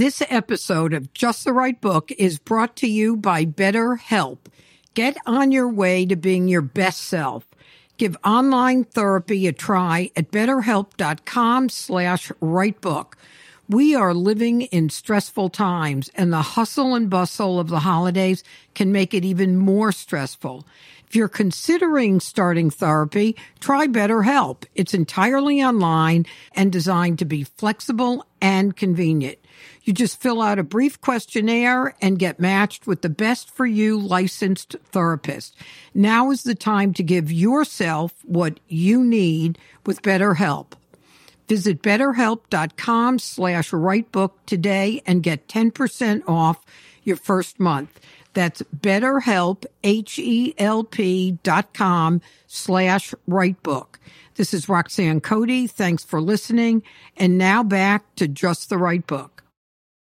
This episode of Just the Right Book is brought to you by BetterHelp. Get on your way to being your best self. Give online therapy a try at betterhelp.com slash writebook. We are living in stressful times and the hustle and bustle of the holidays can make it even more stressful. If you're considering starting therapy, try BetterHelp. It's entirely online and designed to be flexible and convenient. You just fill out a brief questionnaire and get matched with the best for you licensed therapist. Now is the time to give yourself what you need with BetterHelp. Visit betterhelp.com slash writebook today and get 10% off your first month. That's betterhelp, H-E-L-P dot com slash writebook. This is Roxanne Coady. Thanks for listening. And now back to Just the Right Book.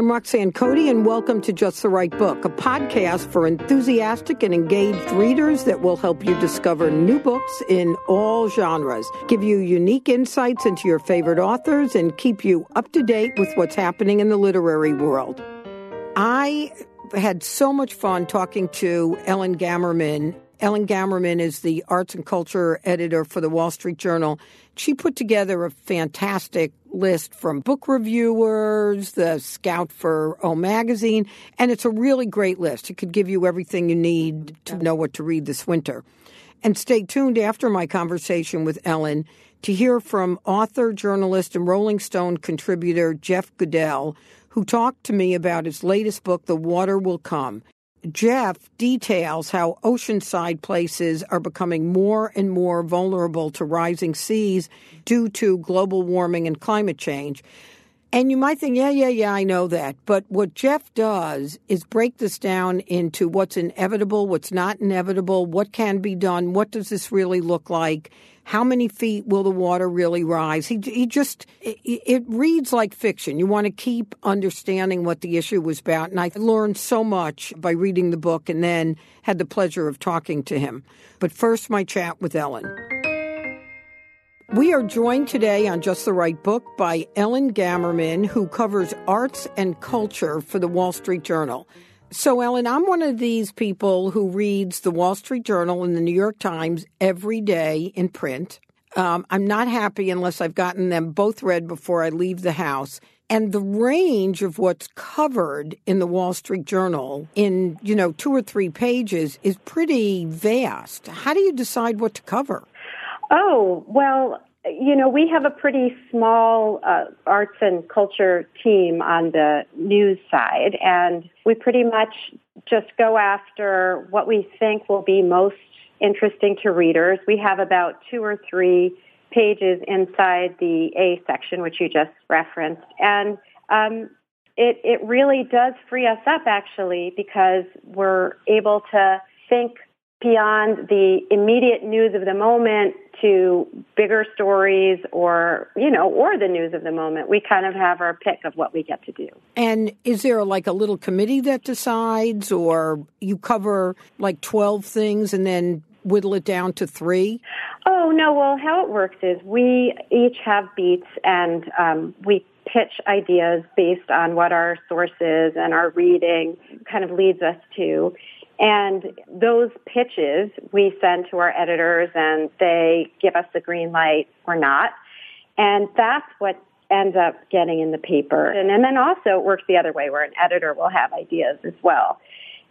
I'm Roxanne Coady, and welcome to Just the Right Book, a podcast for enthusiastic and engaged readers that will help you discover new books in all genres, give you unique insights into your favorite authors, and keep you up to date with what's happening in the literary world. I had so much fun talking to Ellen Gamerman. Ellen Gamerman is the arts and culture editor for the Wall Street Journal. She put together a fantastic list from book reviewers, the scout for O Magazine, and it's a really great list. It could give you everything you need to know what to read this winter. And stay tuned after my conversation with Ellen to hear from author, journalist, and Rolling Stone contributor Jeff Goodell, who talked to me about his latest book, The Water Will Come. Jeff details how oceanside places are becoming more and more vulnerable to rising seas due to global warming and climate change. And you might think, yeah, yeah, yeah, I know that. But what Jeff does is break this down into what's inevitable, what's not inevitable, what can be done, what does this really look like, how many feet will the water really rise? He, he just, it, it reads like fiction. You want to keep understanding what the issue was about. And I learned so much by reading the book and then had the pleasure of talking to him. But first, my chat with Ellen. We are joined today on Just the Right Book by Ellen Gamerman, who covers arts and culture for the Wall Street Journal. So, Ellen, I'm one of these people who reads the Wall Street Journal and the New York Times every day in print. Um, I'm not happy unless I've gotten them both read before I leave the house. And the range of what's covered in the Wall Street Journal in, you know, two or three pages is pretty vast. How do you decide what to cover? Oh, well, you know, we have a pretty small uh, arts and culture team on the news side, and we pretty much just go after what we think will be most interesting to readers. We have about two or three pages inside the A section, which you just referenced, and um, it it really does free us up actually because we're able to think beyond the immediate news of the moment to bigger stories or you know or the news of the moment. We kind of have our pick of what we get to do. And is there like a little committee that decides or you cover like 12 things and then whittle it down to three? Oh no. Well how it works is we each have beats and um, we pitch ideas based on what our sources and our reading kind of leads us to and those pitches we send to our editors and they give us the green light or not. And that's what ends up getting in the paper. And, and then also it works the other way where an editor will have ideas as well.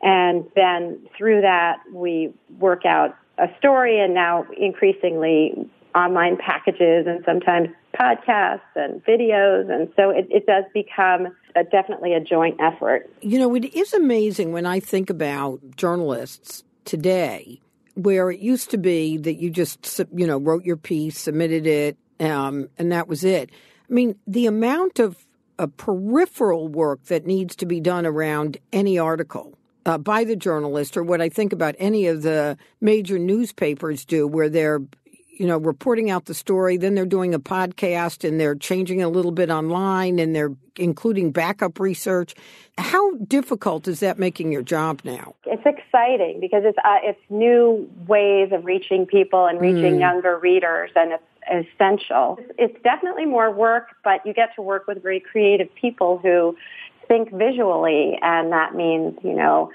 And then through that we work out a story and now increasingly online packages and sometimes podcasts and videos. And so it, it does become a, definitely a joint effort. You know, it is amazing when I think about journalists today, where it used to be that you just, you know, wrote your piece, submitted it, um, and that was it. I mean, the amount of uh, peripheral work that needs to be done around any article uh, by the journalist, or what I think about any of the major newspapers do, where they're you know, reporting out the story. Then they're doing a podcast and they're changing a little bit online and they're including backup research. How difficult is that making your job now? It's exciting because it's uh, it's new ways of reaching people and reaching mm. younger readers, and it's essential. It's definitely more work, but you get to work with very creative people who think visually, and that means you know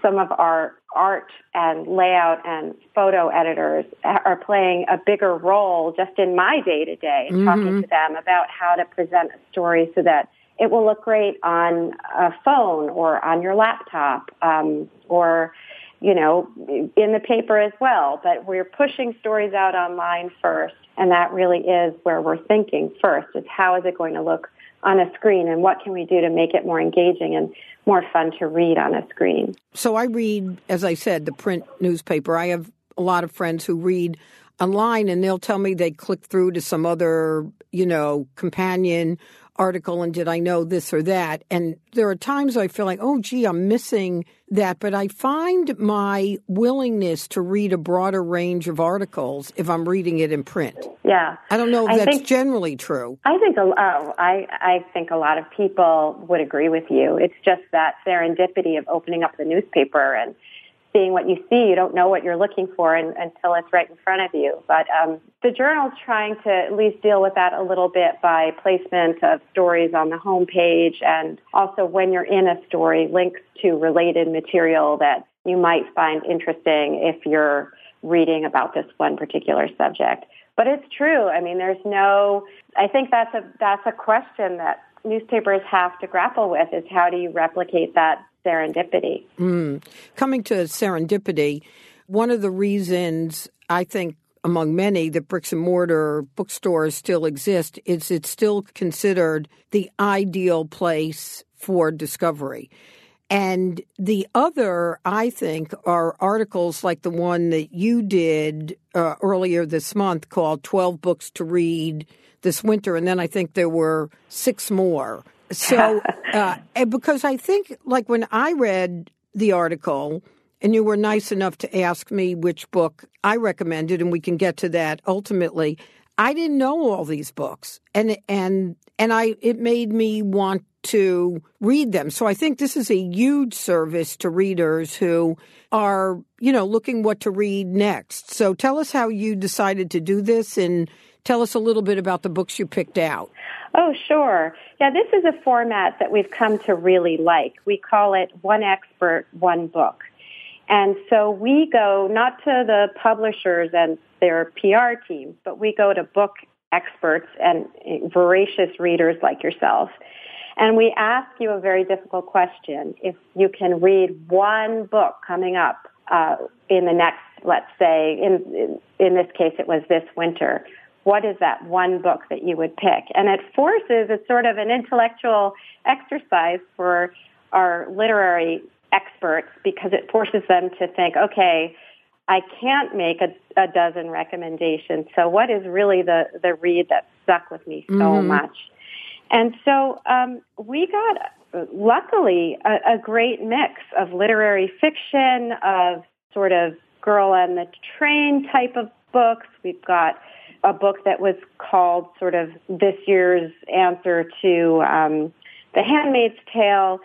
some of our art and layout and photo editors are playing a bigger role just in my day to day, talking to them about how to present a story so that it will look great on a phone or on your laptop um, or you know in the paper as well. But we're pushing stories out online first and that really is where we're thinking first is how is it going to look on a screen and what can we do to make it more engaging and more fun to read on a screen. So I read, as I said, the print newspaper. I have a lot of friends who read online and they'll tell me they click through to some other, you know, companion article and did I know this or that? And there are times I feel like, oh, gee, I'm missing that. But I find my willingness to read a broader range of articles if I'm reading it in print. Yeah, I don't know if I that's think, generally true. I think oh, I I think a lot of people would agree with you. It's just that serendipity of opening up the newspaper and seeing what you see. You don't know what you're looking for in, until it's right in front of you. But um, the journal's trying to at least deal with that a little bit by placement of stories on the homepage and also when you're in a story, links to related material that you might find interesting if you're reading about this one particular subject. But it's true. I mean, there's no, I think that's a, that's a question that newspapers have to grapple with is how do you replicate that serendipity. Mm. Coming to serendipity, one of the reasons I think among many that bricks and mortar bookstores still exist is it's still considered the ideal place for discovery. And the other, I think, are articles like the one that you did uh, earlier this month called 12 Books to Read This Winter. And then I think there were six more so, uh, because I think, like when I read the article, and you were nice enough to ask me which book I recommended, and we can get to that ultimately. I didn't know all these books, and and and I it made me want to read them. So I think this is a huge service to readers who are, you know, looking what to read next. So tell us how you decided to do this and tell us a little bit about the books you picked out. Oh, sure. Yeah, this is a format that we've come to really like. We call it one expert, one book. And so we go not to the publishers and their PR teams, but we go to book experts and voracious readers like yourself. And we ask you a very difficult question. If you can read one book coming up uh, in the next, let's say, in, in this case, it was this winter, what is that one book that you would pick? And it forces, it's sort of an intellectual exercise for our literary experts because it forces them to think, okay, I can't make a, a dozen recommendations. So what is really the, the read that stuck with me so mm-hmm. much? And so um, we got, luckily, a, a great mix of literary fiction, of sort of girl on the train type of books. We've got a book that was called sort of this year's answer to um, The Handmaid's Tale.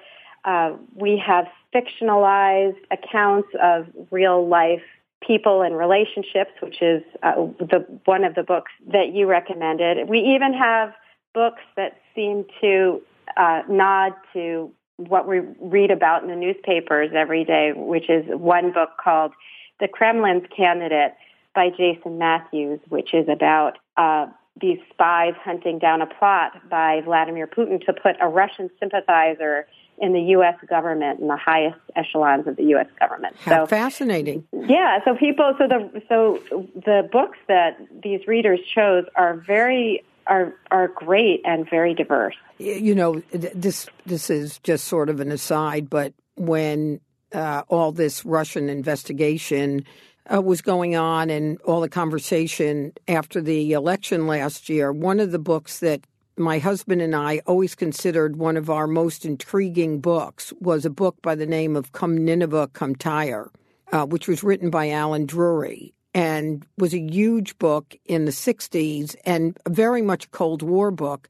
Uh, we have fictionalized accounts of real life people and relationships, which is uh, the one of the books that you recommended. We even have books that seem to uh, nod to what we read about in the newspapers every day, which is one book called The Kremlin's Candidate by Jason Matthews, which is about uh, these spies hunting down a plot by Vladimir Putin to put a Russian sympathizer in the U.S. government in the highest echelons of the U.S. government. How so fascinating! Yeah, so people, so the so the books that these readers chose are very are are great and very diverse. You know, this this is just sort of an aside, but when uh, all this Russian investigation uh, was going on and all the conversation after the election last year, one of the books that my husband and I always considered one of our most intriguing books was a book by the name of Come Nineveh, Come Tyre, uh, which was written by Allen Drury and was a huge book in the 60s and very much a Cold War book.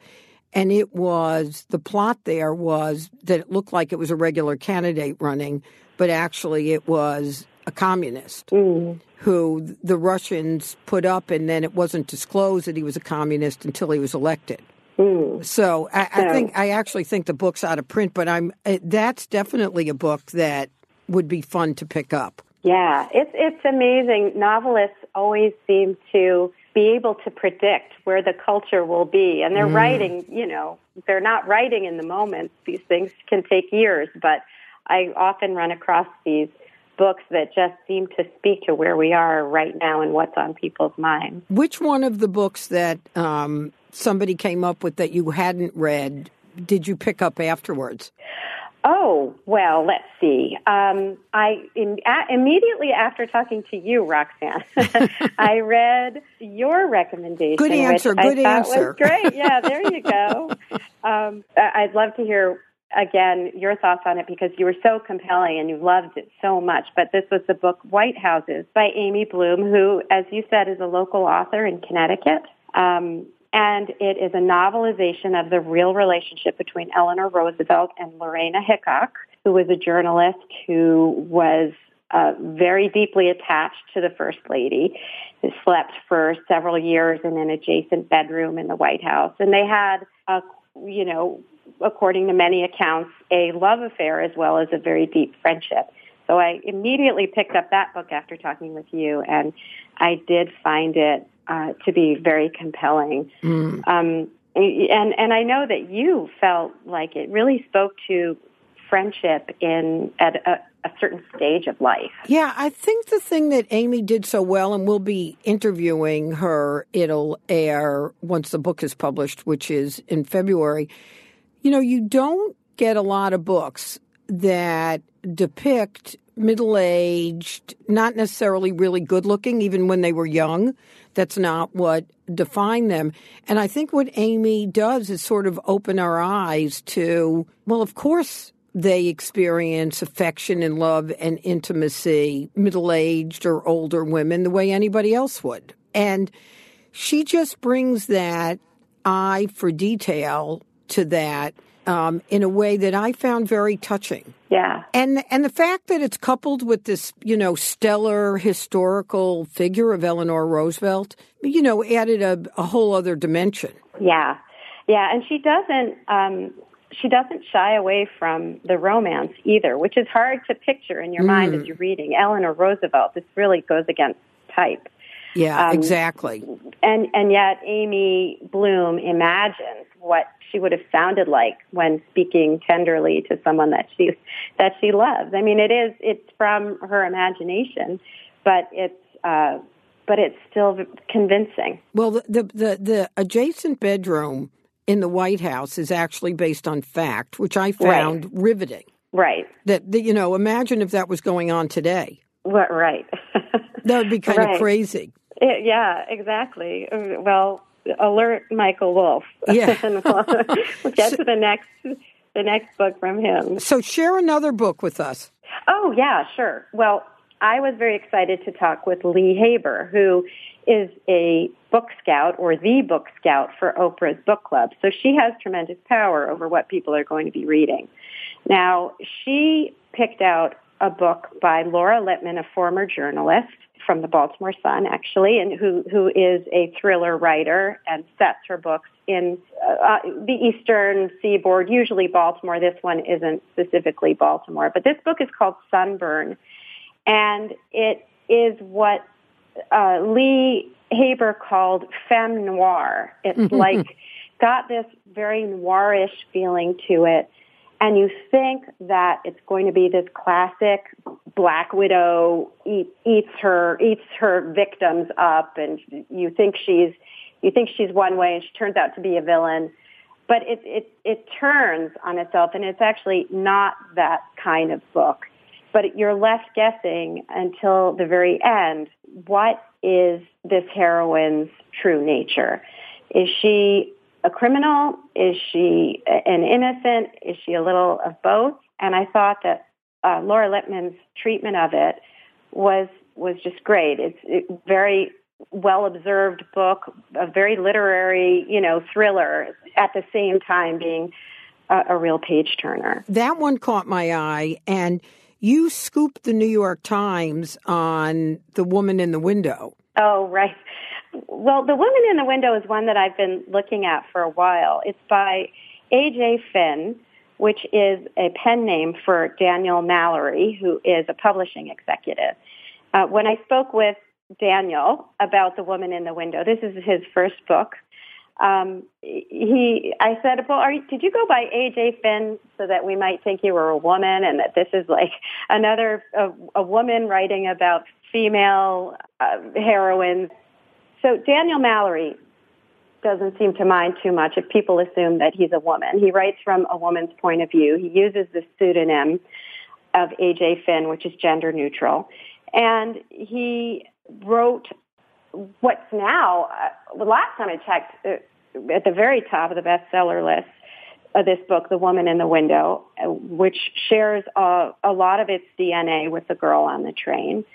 And it was the plot there was that it looked like it was a regular candidate running, but actually it was a communist mm. who the Russians put up, and then it wasn't disclosed that he was a communist until he was elected. Mm. So I, I, think I actually think the book's out of print, but I'm eh, that's definitely a book that would be fun to pick up. Yeah, it's it's amazing. Novelists always seem to be able to predict where the culture will be, and they're mm. writing. You know, they're not writing in the moment. These things can take years, but I often run across these books that just seem to speak to where we are right now and what's on people's minds. Which one of the books that um, somebody came up with that you hadn't read did you pick up afterwards? Oh, well, let's see. Um, I in, a, immediately after talking to you, Roxanne, I read your recommendation. Good answer. good answer. great. Yeah, there you go. Um, I'd love to hear again your thoughts on it because you were so compelling and you loved it so much. But this was the book White Houses by Amy Bloom, who, as you said, is a local author in Connecticut. Um, and it is a novelization of the real relationship between Eleanor Roosevelt and Lorena Hickok, who was a journalist who was uh, very deeply attached to the First Lady, who slept for several years in an adjacent bedroom in the White House. And they had a, you know, according to many accounts, a love affair as well as a very deep friendship. So I immediately picked up that book after talking with you, and I did find it uh, to be very compelling. Mm. Um, and and I know that you felt like it really spoke to friendship in at a, a, certain stage of life. Yeah, I think the thing that Amy did so well, and we'll be interviewing her. It'll air once the book is published, which is in February. You know, you don't get a lot of books that depict middle aged, not necessarily really good looking, even when they were young. That's not what defined them. And I think what Amy does is sort of open our eyes to, well, of course, they experience affection and love and intimacy, middle aged or older women, the way anybody else would. And she just brings that eye for detail to that um, in a way that I found very touching. Yeah, and and the fact that it's coupled with this, you know, stellar historical figure of Eleanor Roosevelt, you know, added a, a whole other dimension. Yeah, yeah, and she doesn't. Um, she doesn't shy away from the romance either, which is hard to picture in your mm. mind as you're reading. Eleanor Roosevelt, this really goes against type. Yeah, um, exactly. And and yet Amy Bloom imagines what she would have sounded like when speaking tenderly to someone that she that she loves. I mean, it is it's from her imagination, but it's uh, but it's still convincing. Well, the, the the the adjacent bedroom in the White House is actually based on fact, which I found right. riveting. Right. That, that you know, imagine if that was going on today. What? Right. that would be kind right. of crazy. It, yeah, exactly. Well, alert Michael Wolff. Yeah. and we'll, we'll get so, to the next the next book from him. So share another book with us. Oh yeah, sure. Well, I was very excited to talk with Leigh Haber, who is a book scout or the book scout for Oprah's book club. So she has tremendous power over what people are going to be reading. Now, she picked out a book by Laura Lippman, a former journalist, from the Baltimore Sun, actually, and who who is a thriller writer and sets her books in uh, the Eastern Seaboard, usually Baltimore. This one isn't specifically Baltimore, but this book is called Sunburn, and it is what uh, Leigh Haber called femme noir. It's like got this very noirish feeling to it and you think that it's going to be this classic black widow eat, eats her eats her victims up and you think she's you think she's one way and she turns out to be a villain. But it it it turns on itself and it's actually not that kind of book. But you're left guessing until the very end what is this heroine's true nature? Is she a criminal? Is she an innocent? Is she a little of both? And I thought that uh, Laura Lippman's treatment of it was was just great. It's it, very well observed book, a very literary, you know, thriller at the same time being a, a real page turner. That one caught my eye, and you scooped the New York Times on the woman in the window. Oh, right. Well, The Woman in the Window is one that I've been looking at for a while. It's by A.J. Finn, which is a pen name for Daniel Mallory, who is a publishing executive. Uh, when I spoke with Daniel about The Woman in the Window, this is his first book. Um, he, I said, well, are did you go by A.J. Finn so that we might think you were a woman and that this is like another, a, a woman writing about female uh, heroines? So Daniel Mallory doesn't seem to mind too much if people assume that he's a woman. He writes from a woman's point of view. He uses the pseudonym of A.J. Finn, which is gender neutral. And he wrote what's now, uh, the last time I checked, uh, at the very top of the bestseller list of this book, The Woman in the Window, uh, which shares a, a lot of its DNA with the girl on the train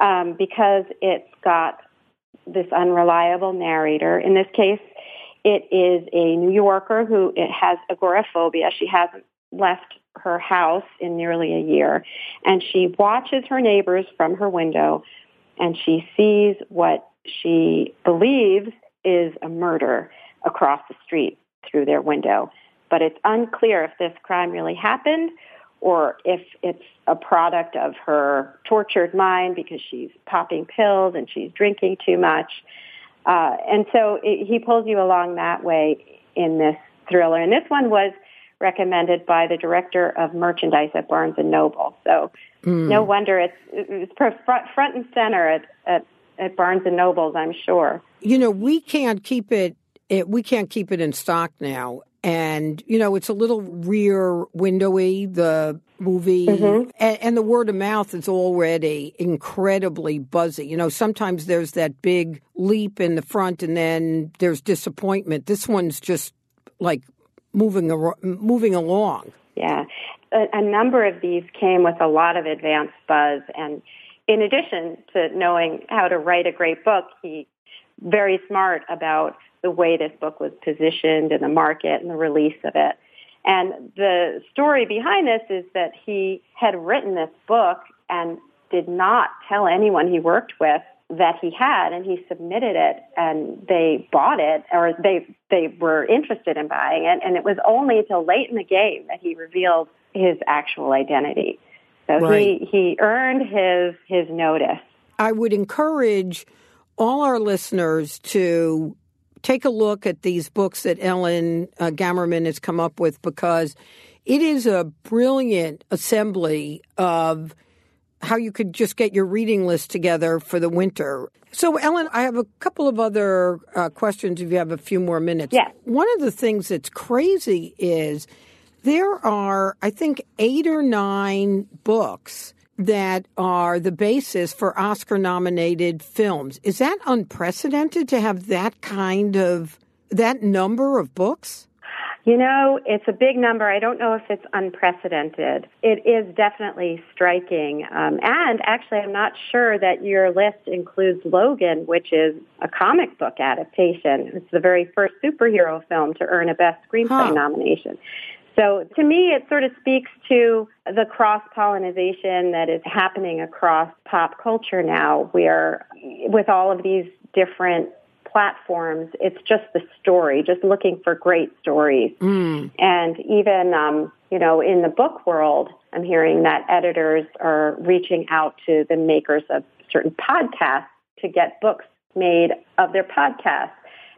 um, because it's got this unreliable narrator. In this case, it is a New Yorker who it has agoraphobia. She hasn't left her house in nearly a year, and she watches her neighbors from her window, and she sees what she believes is a murder across the street through their window. But it's unclear if this crime really happened or if it's a product of her tortured mind because she's popping pills and she's drinking too much. Uh, and so it, he pulls you along that way in this thriller. And this one was recommended by the director of merchandise at Barnes and Noble. So mm. no wonder it's, it's front, front and center at, at, at Barnes and Nobles, I'm sure. You know, we can't keep it, it we can't keep it in stock now and you know it's a little rear windowy the movie. Mm-hmm. and, and, the word of mouth is already incredibly buzzy. You know sometimes there's that big leap in the front and then there's disappointment. This one's just like moving moving along. Yeah. A, a number of these came with a lot of advanced buzz. And in addition to knowing how to write a great book he very smart about the way this book was positioned in the market and the release of it. And the story behind this is that he had written this book and did not tell anyone he worked with that he had and he submitted it and they bought it or they they were interested in buying it and it was only till late in the game that he revealed his actual identity. So right. he he earned his his notice. I would encourage all our listeners to take a look at these books that Ellen uh, Gamerman has come up with because it is a brilliant assembly of how you could just get your reading list together for the winter. So, Ellen, I have a couple of other uh, questions if you have a few more minutes. Yeah. One of the things that's crazy is there are, I think, eight or nine books that are the basis for Oscar nominated films. Is that unprecedented to have that kind of that number of books? You know, it's a big number. I don't know if it's unprecedented. It is definitely striking. Um, and actually, I'm not sure that your list includes Logan, which is a comic book adaptation. It's the very first superhero film to earn a Best Screenplay huh. nomination. So to me, it sort of speaks to the cross pollination that is happening across pop culture now, where with all of these different platforms, it's just the story, just looking for great stories. Mm. And even, um, you know, in the book world, I'm hearing that editors are reaching out to the makers of certain podcasts to get books made of their podcasts.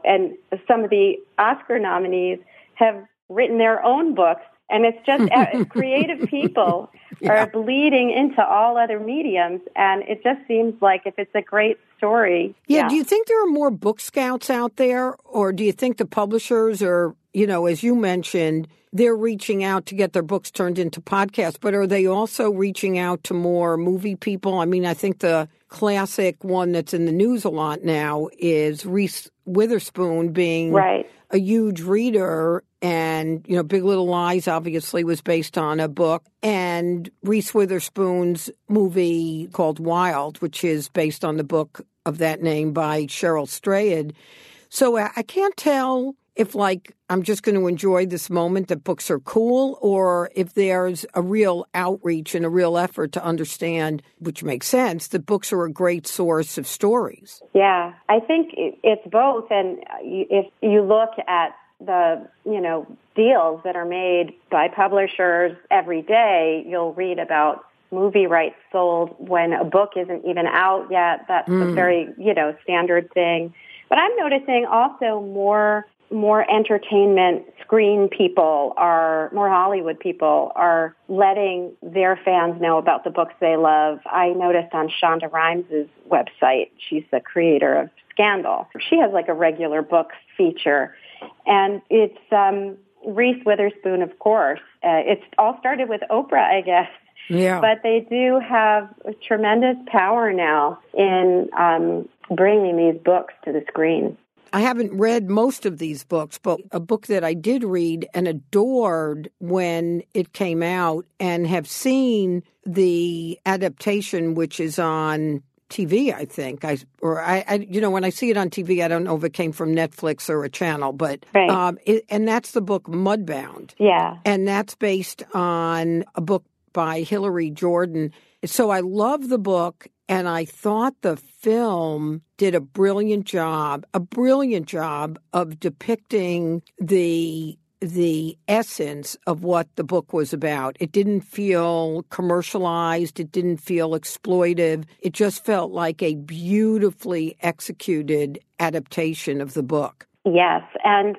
And some of the Oscar nominees have written their own books. And it's just uh, creative people yeah. are bleeding into all other mediums. And it just seems like if it's a great story. Yeah, yeah. Do you think there are more book scouts out there? Or do you think the publishers are, you know, as you mentioned, they're reaching out to get their books turned into podcasts, but are they also reaching out to more movie people? I mean, I think the classic one that's in the news a lot now is Reese Witherspoon being right. A huge reader and you know big little lies obviously was based on a book and reese witherspoon's movie called wild which is based on the book of that name by cheryl strayed. So uh, i can't tell if like i'm just going to enjoy this moment that books are cool or if there's a real outreach and a real effort to understand which makes sense that books are a great source of stories yeah i think it's both and if you look at the you know deals that are made by publishers every day, you'll read about movie rights sold when a book isn't even out yet. That's mm. a very you know standard thing. But I'm noticing also more more entertainment screen people are more Hollywood people are letting their fans know about the books they love. I noticed on Shonda Rhimes' website, she's the creator of Scandal. She has like a regular book feature and it's um, Reese Witherspoon, of course. Uh, it's all started with Oprah, I guess. Yeah. But they do have tremendous power now in um, bringing these books to the screen. I haven't read most of these books, but a book that I did read and adored when it came out and have seen the adaptation, which is on TV, I think. I or I, I, you know, when I see it on TV, I don't know if it came from Netflix or a channel, but right. um, it, and that's the book Mudbound. Yeah, and that's based on a book by Hillary Jordan. So I love the book, and I thought the film did a brilliant job, a brilliant job of depicting the the essence of what the book was about. It didn't feel commercialized, it didn't feel exploitive. It just felt like a beautifully executed adaptation of the book. Yes, and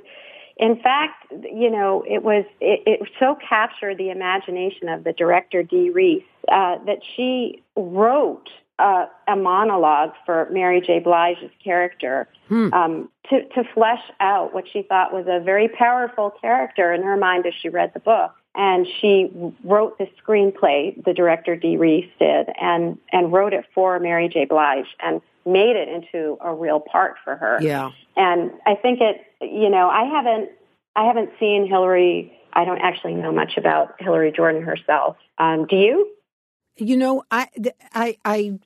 in fact, you know, it was it, it so captured the imagination of the director Dee Rees uh, that she wrote uh, a monologue for Mary J. Blige's character hmm. um, to, to flesh out what she thought was a very powerful character in her mind as she read the book. And she wrote the screenplay, the director Dee Rees did, and, and wrote it for Mary J. Blige and made it into a real part for her. Yeah. And I think it, you know, I haven't, I haven't seen Hillary. I don't actually know much about Hillary Jordan herself. Um, do you? You know, I, I, I,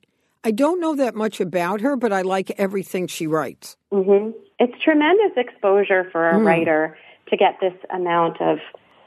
I don't know that much about her, but I like everything she writes. Mm-hmm. It's tremendous exposure for a mm. writer to get this amount of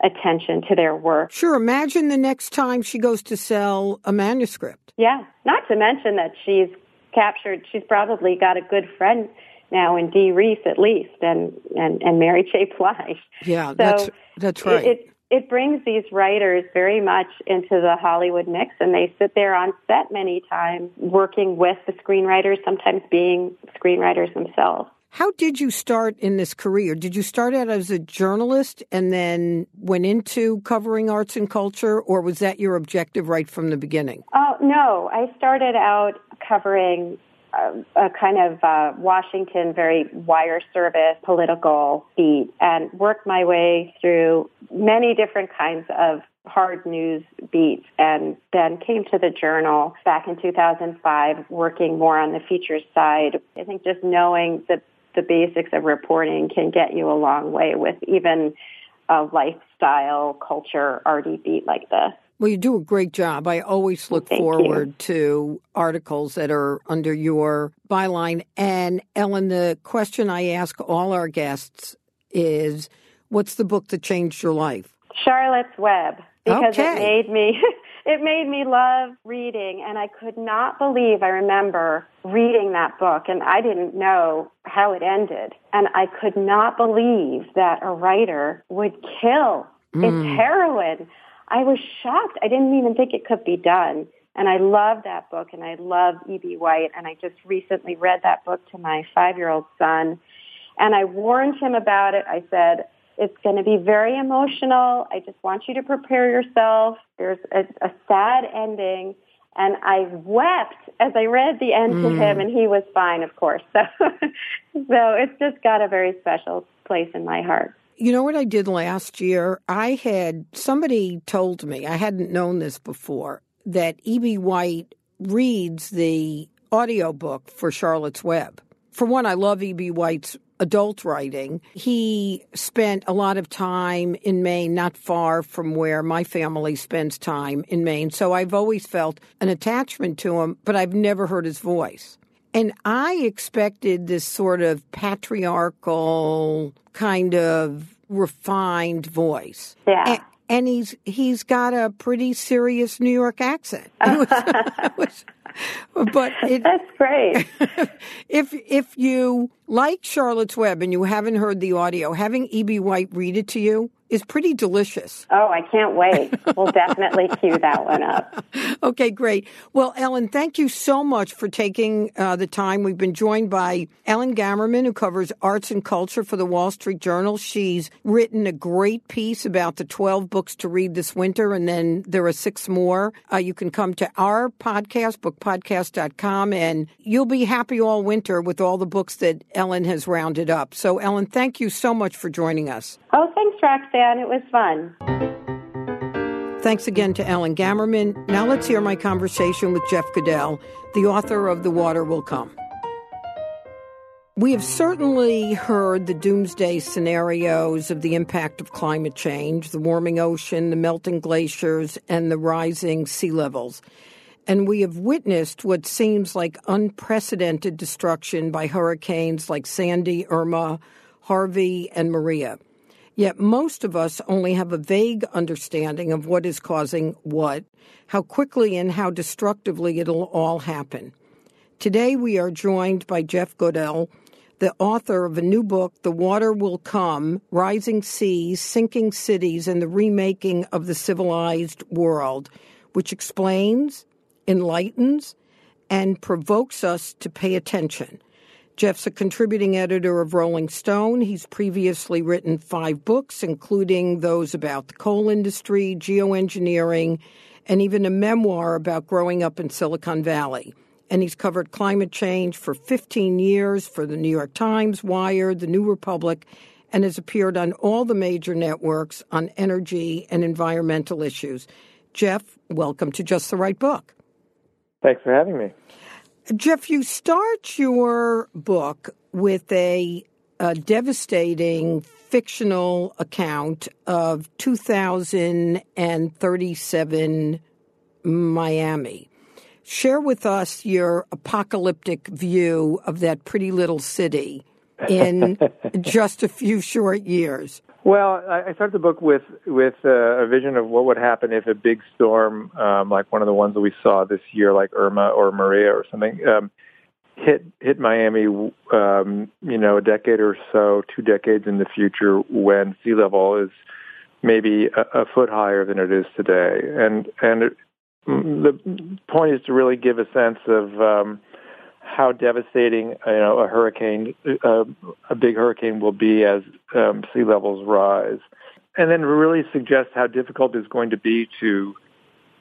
attention to their work. Sure. Imagine the next time she goes to sell a manuscript. Yeah. Not to mention that she's captured, she's probably got a good friend now in Dee Rees at least, and, and, and Mary J. Blige. Yeah, so that's, that's right. It, it brings these writers very much into the Hollywood mix and they sit there on set many times working with the screenwriters, sometimes being screenwriters themselves. How did you start in this career? Did you start out as a journalist and then went into covering arts and culture, or was that your objective right from the beginning? Oh, no. I started out covering a, kind of uh, Washington, very wire service political beat and worked my way through many different kinds of hard news beats and then came to the journal back in 2005 working more on the features side. I think just knowing the, the basics of reporting can get you a long way with even a lifestyle culture RDB like this. Well, you do a great job. I always look Thank forward you. to articles that are under your byline. And Ellen, the question I ask all our guests is what's the book that changed your life? Charlotte's Web. Because okay. it made me it made me love reading and I could not believe I remember reading that book and I didn't know how it ended. And I could not believe that a writer would kill mm. its heroine. I was shocked. I didn't even think it could be done. And I love that book and I love E.B. White. And I just recently read that book to my five year old son. And I warned him about it. I said, it's going to be very emotional. I just want you to prepare yourself. There's a, a sad ending. And I wept as I read the end mm. to him, and he was fine, of course. So, so it's just got a very special place in my heart. You know what I did last year? I had somebody told me, I hadn't known this before, that E.B. White reads the audiobook for Charlotte's Web. For one, I love E.B. White's adult writing. He spent a lot of time in Maine, not far from where my family spends time in Maine. So I've always felt an attachment to him, but I've never heard his voice. And I expected this sort of patriarchal, kind of refined voice. Yeah. And, and he's he's got a pretty serious New York accent. but it, that's great. if if you like Charlotte's Web and you haven't heard the audio, having E.B. White read it to you is pretty delicious. Oh, I can't wait. We'll definitely cue that one up. Okay, great. Well, Ellen, thank you so much for taking uh, the time. We've been joined by Ellen Gamerman, who covers arts and culture for the Wall Street Journal. She's written a great piece about the 12 books to read this winter, and then there are six more. Uh, you can come to our podcast, bookpodcast.com, and you'll be happy all winter with all the books that Ellen has rounded up. So, Ellen, thank you so much for joining us. Oh, thanks, It was fun. Thanks again to Ellen Gamerman. Now let's hear my conversation with Jeff Goodell, the author of The Water Will Come. We have certainly heard the doomsday scenarios of the impact of climate change, the warming ocean, the melting glaciers, and the rising sea levels. And we have witnessed what seems like unprecedented destruction by hurricanes like Sandy, Irma, Harvey, and Maria. Yet most of us only have a vague understanding of what is causing what, how quickly and how destructively it'll all happen. Today we are joined by Jeff Goodell, the author of a new book, The Water Will Come Rising Seas, Sinking Cities, and the Remaking of the Civilized World, which explains, enlightens, and provokes us to pay attention. Jeff's a contributing editor of Rolling Stone. He's previously written five books, including those about the coal industry, geoengineering, and even a memoir about growing up in Silicon Valley. And he's covered climate change for 15 years for the New York Times, Wired, The New Republic, and has appeared on all the major networks on energy and environmental issues. Jeff, welcome to Just the Right Book. Thanks for having me. Jeff, you start your book with a, a devastating fictional account of 2037 Miami. Share with us your apocalyptic view of that pretty little city in just a few short years. Well, I started the book with with a vision of what would happen if a big storm, um, like one of the ones that we saw this year, like Irma or Maria or something, um, hit hit Miami. Um, you know, a decade or so, two decades in the future, when sea level is maybe a, a foot higher than it is today, and and it, the point is to really give a sense of um, how devastating you know a hurricane, uh, a big hurricane, will be as um, sea levels rise, and then really suggest how difficult it's going to be to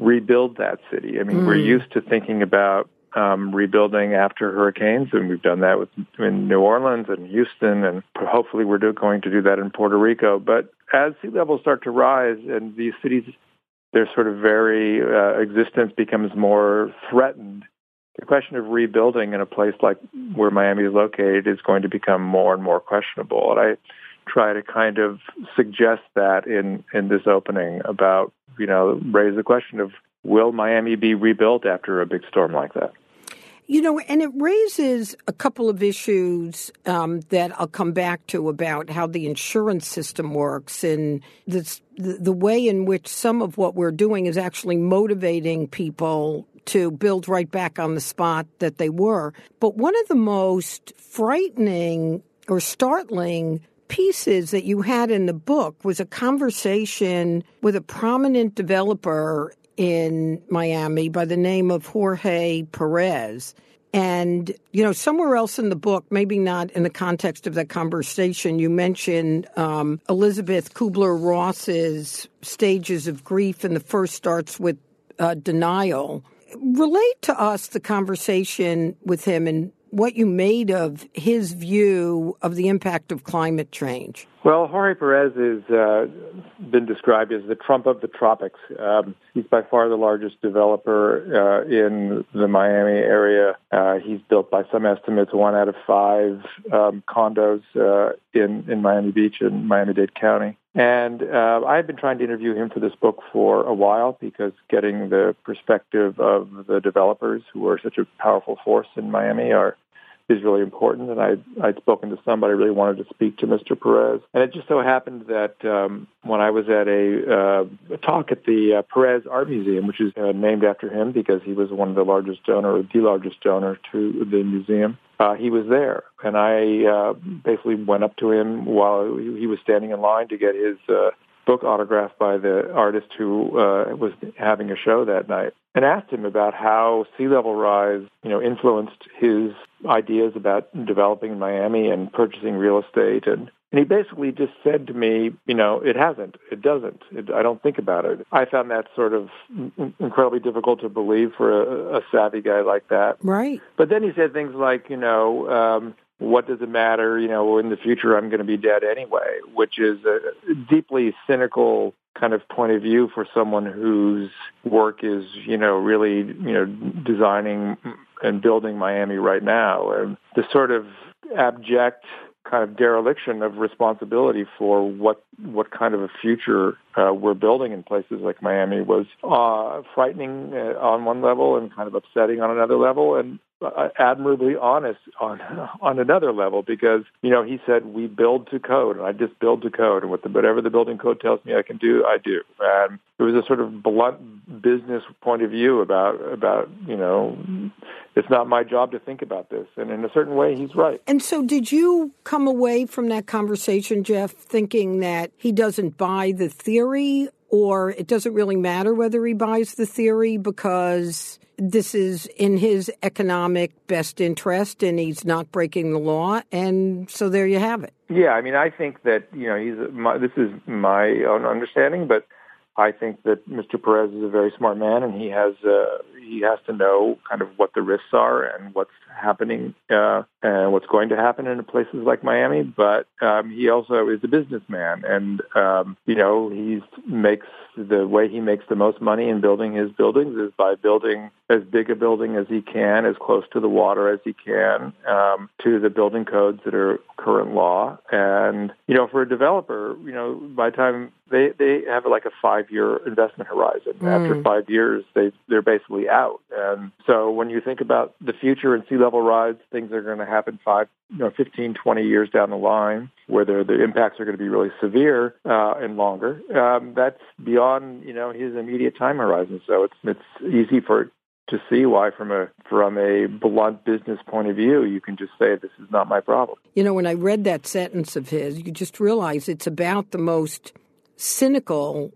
rebuild that city. I mean, mm. we're used to thinking about um, rebuilding after hurricanes, and we've done that with in New Orleans and Houston, and hopefully we're going to do that in Puerto Rico. But as sea levels start to rise and these cities, their sort of very uh, existence becomes more threatened, the question of rebuilding in a place like where Miami is located is going to become more and more questionable. And I try to kind of suggest that in, in this opening about, you know, raise the question of will Miami be rebuilt after a big storm like that? You know, and it raises a couple of issues um, that I'll come back to about how the insurance system works and the, the way in which some of what we're doing is actually motivating people to build right back on the spot that they were. But one of the most frightening or startling pieces that you had in the book was a conversation with a prominent developer in Miami by the name of Jorge Perez. And, you know, somewhere else in the book, maybe not in the context of that conversation, you mentioned um, Elisabeth Kubler Ross's stages of grief, and the first starts with uh, denial relate to us the conversation with him and what you made of his view of the impact of climate change. Well, Jorge Perez has uh, been described as the Trump of the tropics. Um, he's by far the largest developer uh, in the Miami area. Uh, he's built, by some estimates, one out of five um, condos uh, in in Miami Beach and Miami-Dade County. And uh, I've been trying to interview him for this book for a while because getting the perspective of the developers who are such a powerful force in Miami are is really important. And I, I'd spoken to somebody really wanted to speak to Mr. Perez. And it just so happened that um, when I was at a, uh, a talk at the uh, Perez Art Museum, which is uh, named after him because he was one of the largest donor, or the largest donor to the museum, uh, he was there. And I uh, basically went up to him while he was standing in line to get his uh, book autographed by the artist who uh, was having a show that night and asked him about how sea level rise, you know, influenced his ideas about developing Miami and purchasing real estate and and he basically just said to me, you know, it hasn't, it doesn't, it, I don't think about it. I found that sort of incredibly difficult to believe for a, a savvy guy like that. Right. But then he said things like, you know, um, what does it matter? You know, in the future, I'm going to be dead anyway, which is a deeply cynical kind of point of view for someone whose work is, you know, really, you know, designing and building Miami right now. And the sort of abject kind of dereliction of responsibility for what what kind of a future uh, we're building in places like Miami was uh, frightening uh, on one level and kind of upsetting on another level, and Uh, admirably honest on on another level because you know he said we build to code and I just build to code and whatever the building code tells me I can do I do. And it was a sort of blunt business point of view about about you know it's not my job to think about this. And in a certain way he's right. And so did you come away from that conversation Jeff thinking that he doesn't buy the theory or it doesn't really matter whether he buys the theory because this is in his economic best interest and he's not breaking the law and so there you have it. Yeah i mean i think that you know he's my, this is my own understanding but i think that mr perez is a very smart man and he has uh, he has to know kind of what the risks are and what's happening uh, and what's going to happen in places like Miami. But um, he also is a businessman, and um, you know he makes the way he makes the most money in building his buildings is by building as big a building as he can, as close to the water as he can, um, to the building codes that are current law. And you know, for a developer, you know, by the time they they have like a five year investment horizon. Mm. After five years, they they're basically out. And so when you think about the future and sea level rise, things are going to happen five, you know, 15, 20 years down the line, where the the impacts are going to be really severe uh, and longer. Um, that's beyond you know his immediate time horizon. So it's it's easy for to see why from a from a blunt business point of view you can just say this is not my problem. You know when I read that sentence of his you just realize it's about the most cynical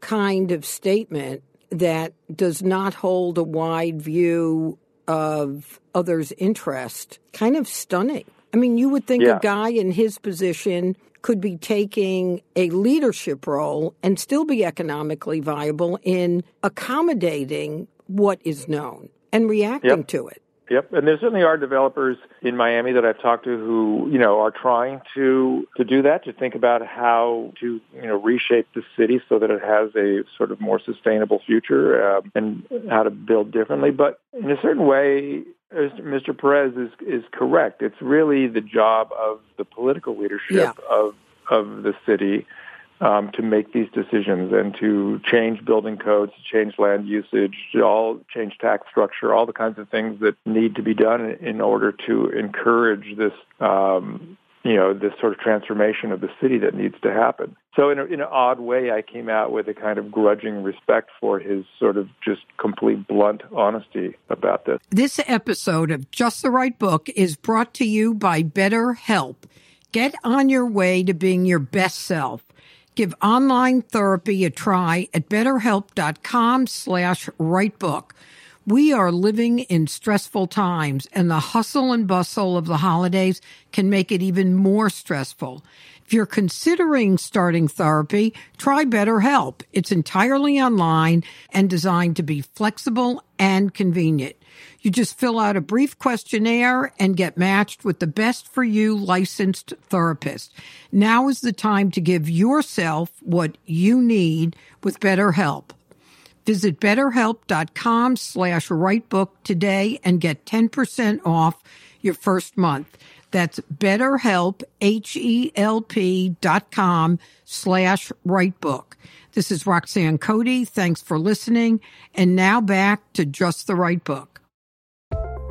kind of statement that does not hold a wide view of others' interest. Kind of stunning. I mean, you would think yeah. a guy in his position could be taking a leadership role and still be economically viable in accommodating what is known and reacting yep. to it. Yep, and there certainly are developers in Miami that I've talked to who, you know, are trying to to do that, to think about how to, you know, reshape the city so that it has a sort of more sustainable future um, and how to build differently. But in a certain way, Mr. Perez is is correct. It's really the job of the political leadership yeah. of of the city um, to make these decisions and to change building codes, to change land usage, to all change tax structure, all the kinds of things that need to be done in order to encourage this, um, you know, this sort of transformation of the city that needs to happen. So in, a, in an odd way, I came out with a kind of grudging respect for his sort of just complete blunt honesty about this. This episode of Just the Right Book is brought to you by BetterHelp. Get on your way to being your best self. Give online therapy a try at betterhelp.com slash rightbook. We are living in stressful times and the hustle and bustle of the holidays can make it even more stressful. If you're considering starting therapy, try BetterHelp. It's entirely online and designed to be flexible and convenient. You just fill out a brief questionnaire and get matched with the best for you licensed therapist. Now is the time to give yourself what you need with BetterHelp. Visit betterhelp.com slash rightbook today and get 10% off your first month. That's betterhelp, H-E-L-P dot com slash rightbook. This is Roxanne Coady. Thanks for listening. And now back to Just the Right Book.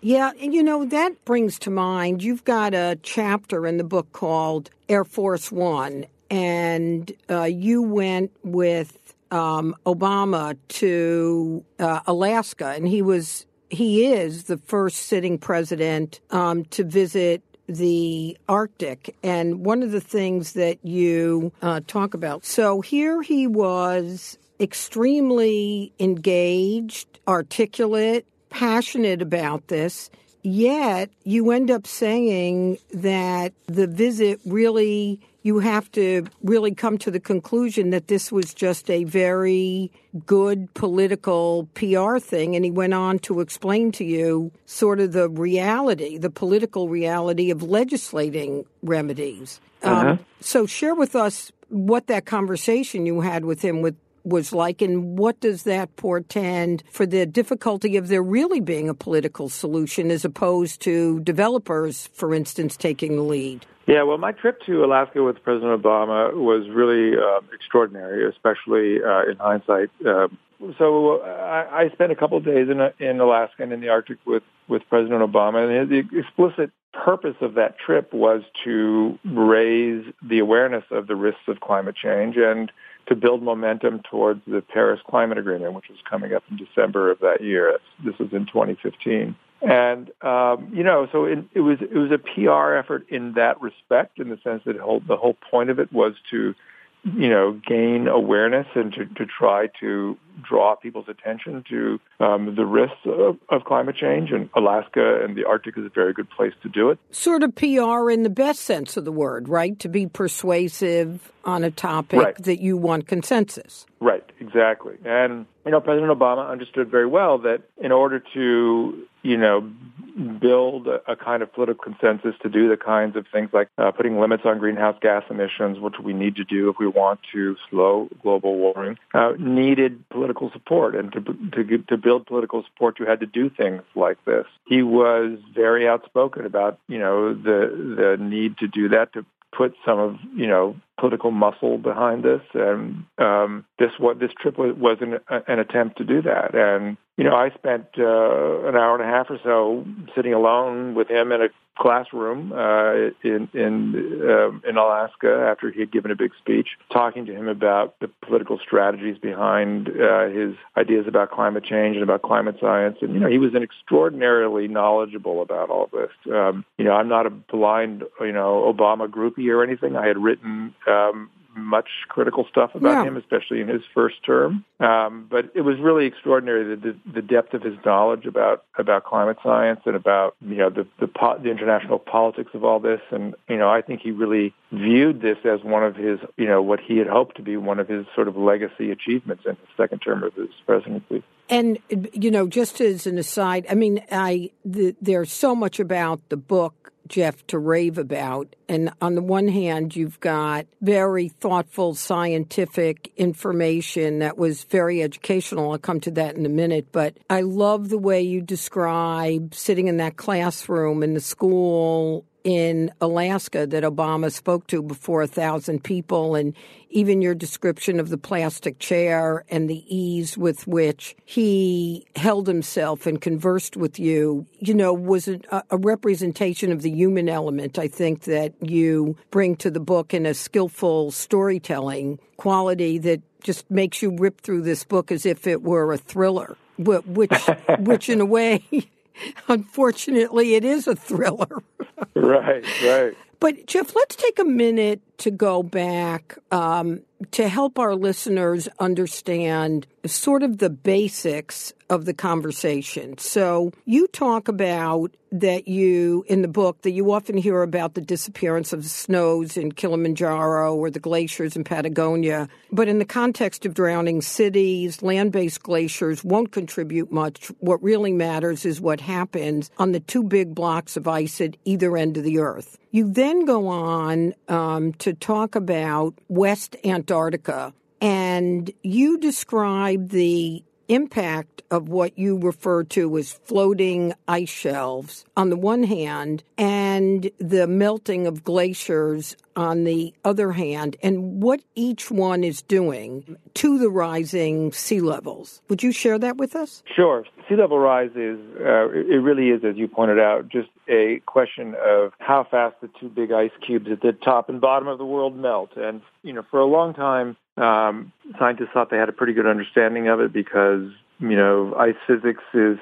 Yeah, and you know, that brings to mind you've got a chapter in the book called Air Force One, and uh, you went with um, Obama to uh, Alaska, and he was he is the first sitting president um, to visit the Arctic. And one of the things that you uh, talk about. So here he was extremely engaged, articulate, passionate about this. Yet you end up saying that the visit really, you have to really come to the conclusion that this was just a very good political PR thing. And he went on to explain to you sort of the reality, the political reality of legislating remedies. Uh-huh. Um, so share with us what that conversation you had with him with was like, and what does that portend for the difficulty of there really being a political solution as opposed to developers, for instance, taking the lead? Yeah, well, my trip to Alaska with President Obama was really uh, extraordinary, especially uh, in hindsight. Uh, so I, I spent a couple of days in, in Alaska and in the Arctic with, with President Obama, and the explicit purpose of that trip was to raise the awareness of the risks of climate change and to build momentum towards the Paris Climate Agreement, which was coming up in December of that year. This was in 2015. And um, you know, so it, it was it was a PR effort in that respect, in the sense that whole, the whole point of it was to you know, gain awareness and to, to try to draw people's attention to um, the risks of, of, climate change. And Alaska and the Arctic is a very good place to do it. Sort of PR in the best sense of the word, right? To be persuasive on a topic right. that you want consensus. Right, exactly. And, you know, President Obama understood very well that in order to, you know, build a, a kind of political consensus to do the kinds of things like uh, putting limits on greenhouse gas emissions, which we need to do if we want to slow global warming, uh, needed political support. And to, to, to build political support, you had to do things like this. He was very outspoken about, you know, the, the need to do that, to put some of you know political muscle behind this, and um, this what this trip was, was an, an attempt to do that. And you know, I spent uh, an hour and a half or so sitting alone with him in a classroom uh, in in uh, in Alaska after he had given a big speech, talking to him about the political strategies behind uh, his ideas about climate change and about climate science. And you know, he was an extraordinarily knowledgeable about all this. Um, you know, I'm not a blind you know Obama groupie or anything. I had written um, much critical stuff about yeah. him, especially in his first term. Um, but it was really extraordinary the, the, depth of his knowledge about about climate science and about you know the the, po- the international politics of all this. And you know, I think he really viewed this as one of his you know what he had hoped to be one of his sort of legacy achievements in his second term of his presidency. And you know, just as an aside, I mean, I the, there's so much about the book Jeff, to rave about. And on the one hand, you've got very thoughtful scientific information that was very educational. I'll come to that in a minute. But I love the way you describe sitting in that classroom in the school in Alaska that Obama spoke to before a thousand people, and even your description of the plastic chair and the ease with which he held himself and conversed with you, you know, was a, a representation of the human element. I think that you bring to the book in a skillful storytelling quality that just makes you rip through this book as if it were a thriller, which, which in a way unfortunately, it is a thriller. right, right. But Jeff, let's take a minute to go back um, to help our listeners understand sort of the basics of the conversation. So you talk about that you in the book that you often hear about the disappearance of the snows in Kilimanjaro or the glaciers in Patagonia, but in the context of drowning cities, land-based glaciers won't contribute much. What really matters is what happens on the two big blocks of ice at either end of the Earth. You then go on um, to talk about West Antarctica, and you describe the impact of what you refer to as floating ice shelves on the one hand and the melting of glaciers on the other hand and what each one is doing to the rising sea levels. Would you share that with us? Sure. Sea level rise is, uh, it really is, as you pointed out, just a question of how fast the two big ice cubes at the top and bottom of the world melt. And, you know, for a long time, um, scientists thought they had a pretty good understanding of it because, you know, ice physics is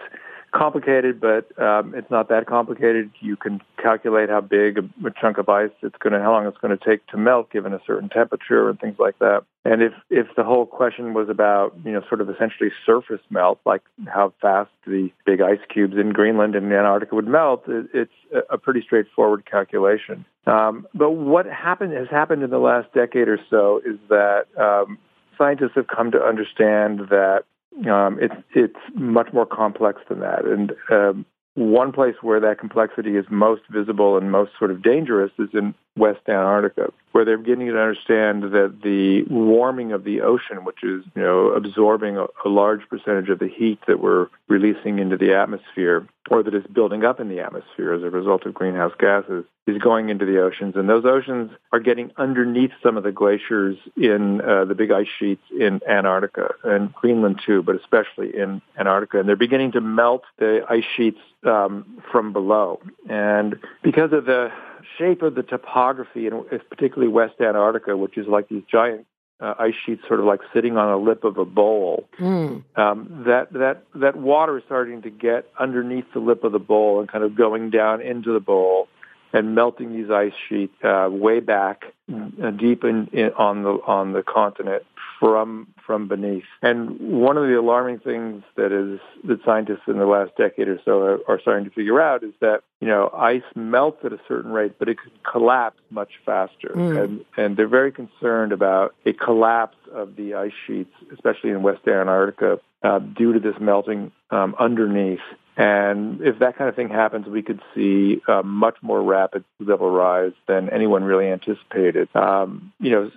complicated, but um, it's not that complicated. You can calculate how big a, a chunk of ice it's going to, how long it's going to take to melt given a certain temperature and things like that. And if if the whole question was about, you know, sort of essentially surface melt, like how fast the big ice cubes in Greenland and Antarctica would melt, it, it's a pretty straightforward calculation. Um, but what happened has happened in the last decade or so is that um, scientists have come to understand that um, it's it's much more complex than that. And um, one place where that complexity is most visible and most sort of dangerous is in West Antarctica, where they're beginning to understand that the warming of the ocean, which is you know absorbing a, a large percentage of the heat that we're releasing into the atmosphere, or that is building up in the atmosphere as a result of greenhouse gases, is going into the oceans, and those oceans are getting underneath some of the glaciers in uh, the big ice sheets in Antarctica and Greenland too, but especially in Antarctica, and they're beginning to melt the ice sheets um, from below, and because of the shape of the topography, and particularly West Antarctica, which is like these giant uh, ice sheets, sort of like sitting on a lip of a bowl. Mm. Um, that that that water is starting to get underneath the lip of the bowl and kind of going down into the bowl and melting these ice sheets uh, way back uh, deep in, in, on the on the continent from from beneath. And one of the alarming things that is that scientists in the last decade or so are, are starting to figure out is that you know ice melts at a certain rate, but it can collapse much faster. Mm. And and they're very concerned about a collapse of the ice sheets, especially in West Antarctica, uh, due to this melting um, underneath. And if that kind of thing happens, we could see a much more rapid sea level rise than anyone really anticipated. Um, you know,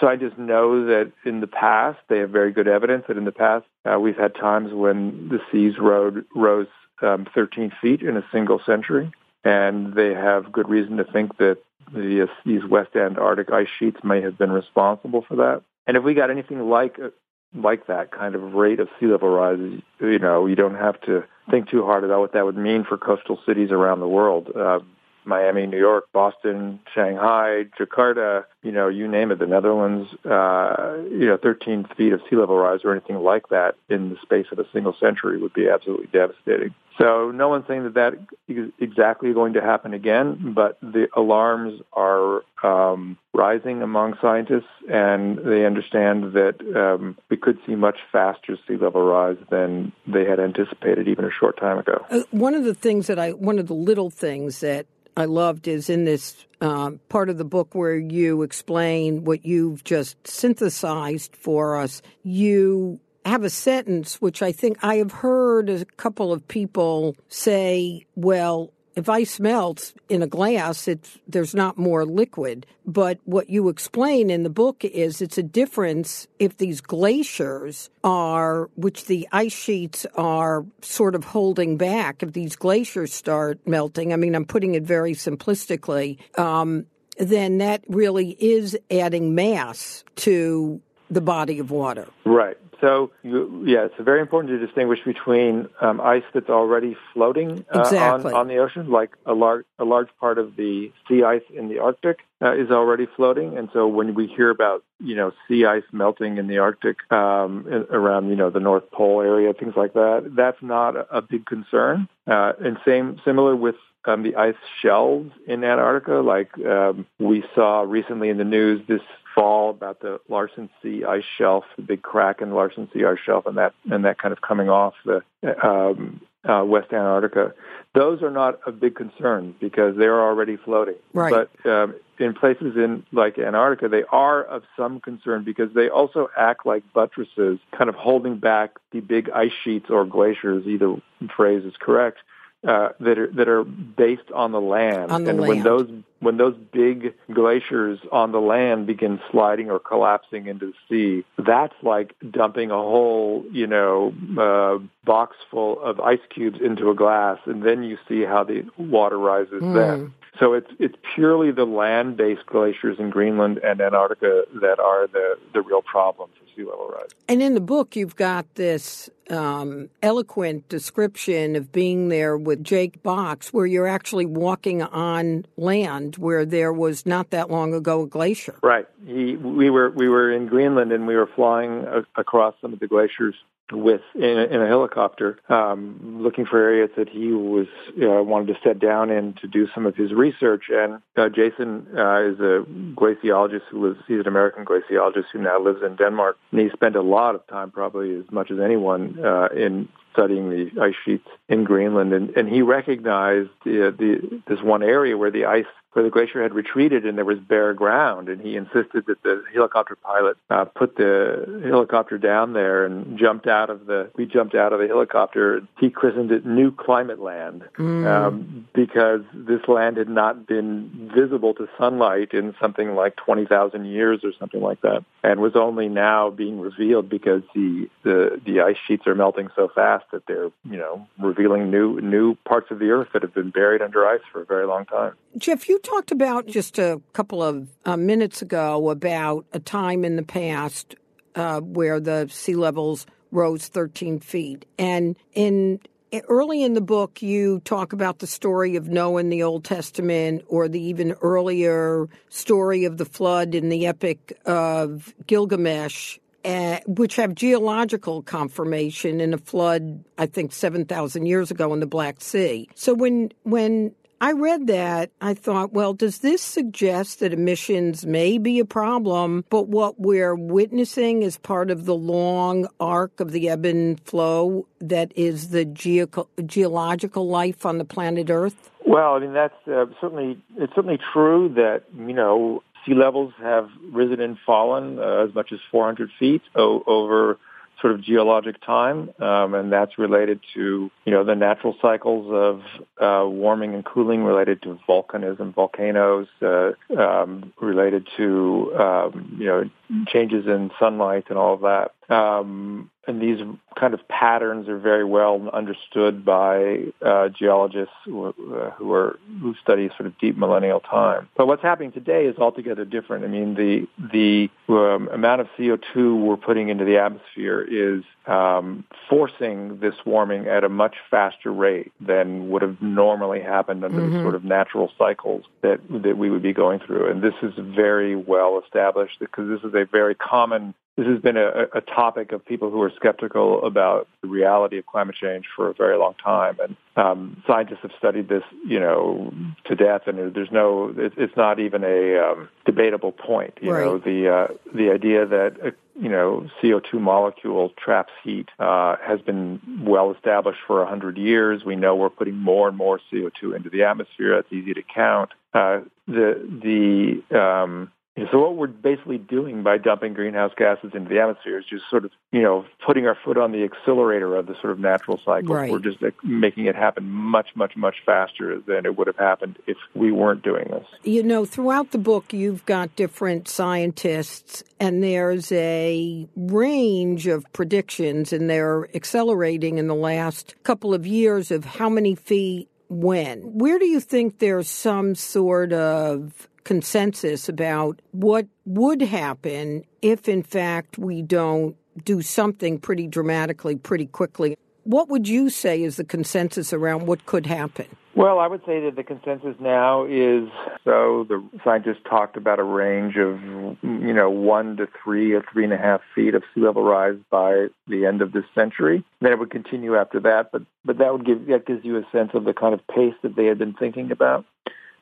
scientists know that in the past, they have very good evidence that in the past, uh, we've had times when the seas rose um, 13 feet in a single century. And they have good reason to think that the, uh, these West Antarctic ice sheets may have been responsible for that. And if we got anything like uh, like that kind of rate of sea level rise, you know, you don't have to think too hard about what that would mean for coastal cities around the world. Uh, Miami, New York, Boston, Shanghai, Jakarta, you know, you name it, the Netherlands, uh, you know, 13 feet of sea level rise or anything like that in the space of a single century would be absolutely devastating. So no one's saying that that is exactly going to happen again, but the alarms are um, rising among scientists, and they understand that um, we could see much faster sea level rise than they had anticipated even a short time ago. Uh, one of the things that I, one of the little things that I loved is in this um, part of the book where you explain what you've just synthesized for us. You have a sentence which I think I have heard a couple of people say, well, if ice melts in a glass, it's, there's not more liquid. But what you explain in the book is it's a difference if these glaciers are, which the ice sheets are sort of holding back, if these glaciers start melting, I mean, I'm putting it very simplistically, um, then that really is adding mass to the body of water. Right. So, you, yeah, it's very important to distinguish between um, ice that's already floating uh, exactly. on, on the ocean, like a large a large part of the sea ice in the Arctic uh, is already floating, and so when we hear about you know sea ice melting in the Arctic um, around you know the North Pole area, things like that, that's not a, a big concern. Uh, and same similar with um, the ice shelves in Antarctica. Like um, we saw recently in the news this fall about the Larsen C ice shelf, the big crack in the Larsen C ice shelf, and that and that kind of coming off the um, uh, West Antarctica. Those are not a big concern because they're already floating. Right. But um, in places in like Antarctica, they are of some concern because they also act like buttresses, kind of holding back the big ice sheets or glaciers. Either phrase is correct uh, that are that are based on the land. On the and land. when those when those big glaciers on the land begin sliding or collapsing into the sea, that's like dumping a whole you know uh, box full of ice cubes into a glass, and then you see how the water rises Mm. then. So it's it's purely the land-based glaciers in Greenland and Antarctica that are the the real problem for sea level rise. And in the book, you've got this um, eloquent description of being there with Jake Box, where you're actually walking on land where there was not that long ago a glacier. Right. He, we were we were in Greenland and we were flying a, across some of the glaciers with in a, in a helicopter, um, looking for areas that he was uh, wanted to set down in to do some of his research. And uh, Jason uh, is a glaciologist who lives. He's an American glaciologist who now lives in Denmark, and he spent a lot of time, probably as much as anyone, uh, in studying the ice sheets in Greenland, and, and he recognized the, the, this one area where the ice, where the glacier had retreated and there was bare ground, and he insisted that the helicopter pilot uh, put the helicopter down there and jumped out of the. We jumped out of the helicopter. He christened it New Climate Land um, because this land had not been visible to sunlight in something like twenty thousand years or something like that, and was only now being revealed because the the the ice sheets are melting so fast that they're you know revealing new new parts of the earth that have been buried under ice for a very long time. Jeff, you talked about just a couple of uh, minutes ago about a time in the past uh, where the sea levels rose 13 feet. And in early in the book, you talk about the story of Noah in the Old Testament or the even earlier story of the flood in the epic of Gilgamesh. Uh, which have geological confirmation in a flood, I think seven thousand years ago in the Black Sea. So when when I read that, I thought, well, does this suggest that emissions may be a problem, but what we're witnessing is part of the long arc of the ebb and flow that is the geo- geological life on the planet Earth? Well, I mean that's uh, certainly it's certainly true that you know sea levels have risen and fallen uh, as much as 400 feet o- over sort of geologic time, um, and that's related to you know the natural cycles of uh, warming and cooling, related to volcanism, volcanoes, uh, um, related to um, you know changes in sunlight and all of that. Um, and these kind of patterns are very well understood by uh, geologists who, uh, who are who study sort of deep millennial time. But what's happening today is altogether different. I mean, the the um, amount of CO2 we're putting into the atmosphere is um, forcing this warming at a much faster rate than would have normally happened under the sort of natural cycles that that we would be going through. And this is very well established because this is a very common this has been a, a topic of people who are skeptical about the reality of climate change for a very long time, and um, scientists have studied this, you know, to death. And there's no, it, it's not even a um, debatable point. You know, the uh, the idea that uh, you know CO2 molecule traps heat uh, has been well established for a hundred years. We know we're putting more and more CO2 into the atmosphere. That's easy to count. Uh, the the um, so what we're basically doing by dumping greenhouse gases into the atmosphere is just sort of, you know, putting our foot on the accelerator of the sort of natural cycle. Right. We're just making it happen much, much, much faster than it would have happened if we weren't doing this. You know, throughout the book, you've got different scientists, and there's a range of predictions, and they're accelerating in the last couple of years of how many feet when. Where do you think there's some sort of consensus about what would happen if, in fact, we don't do something pretty dramatically pretty quickly. What would you say is the consensus around what could happen? Well, I would say that the consensus now is so the scientists talked about a range of, you know, one to three or three and a half feet of sea level rise by the end of this century. Then it would continue after that, but but that would give that gives you a sense of the kind of pace that they had been thinking about.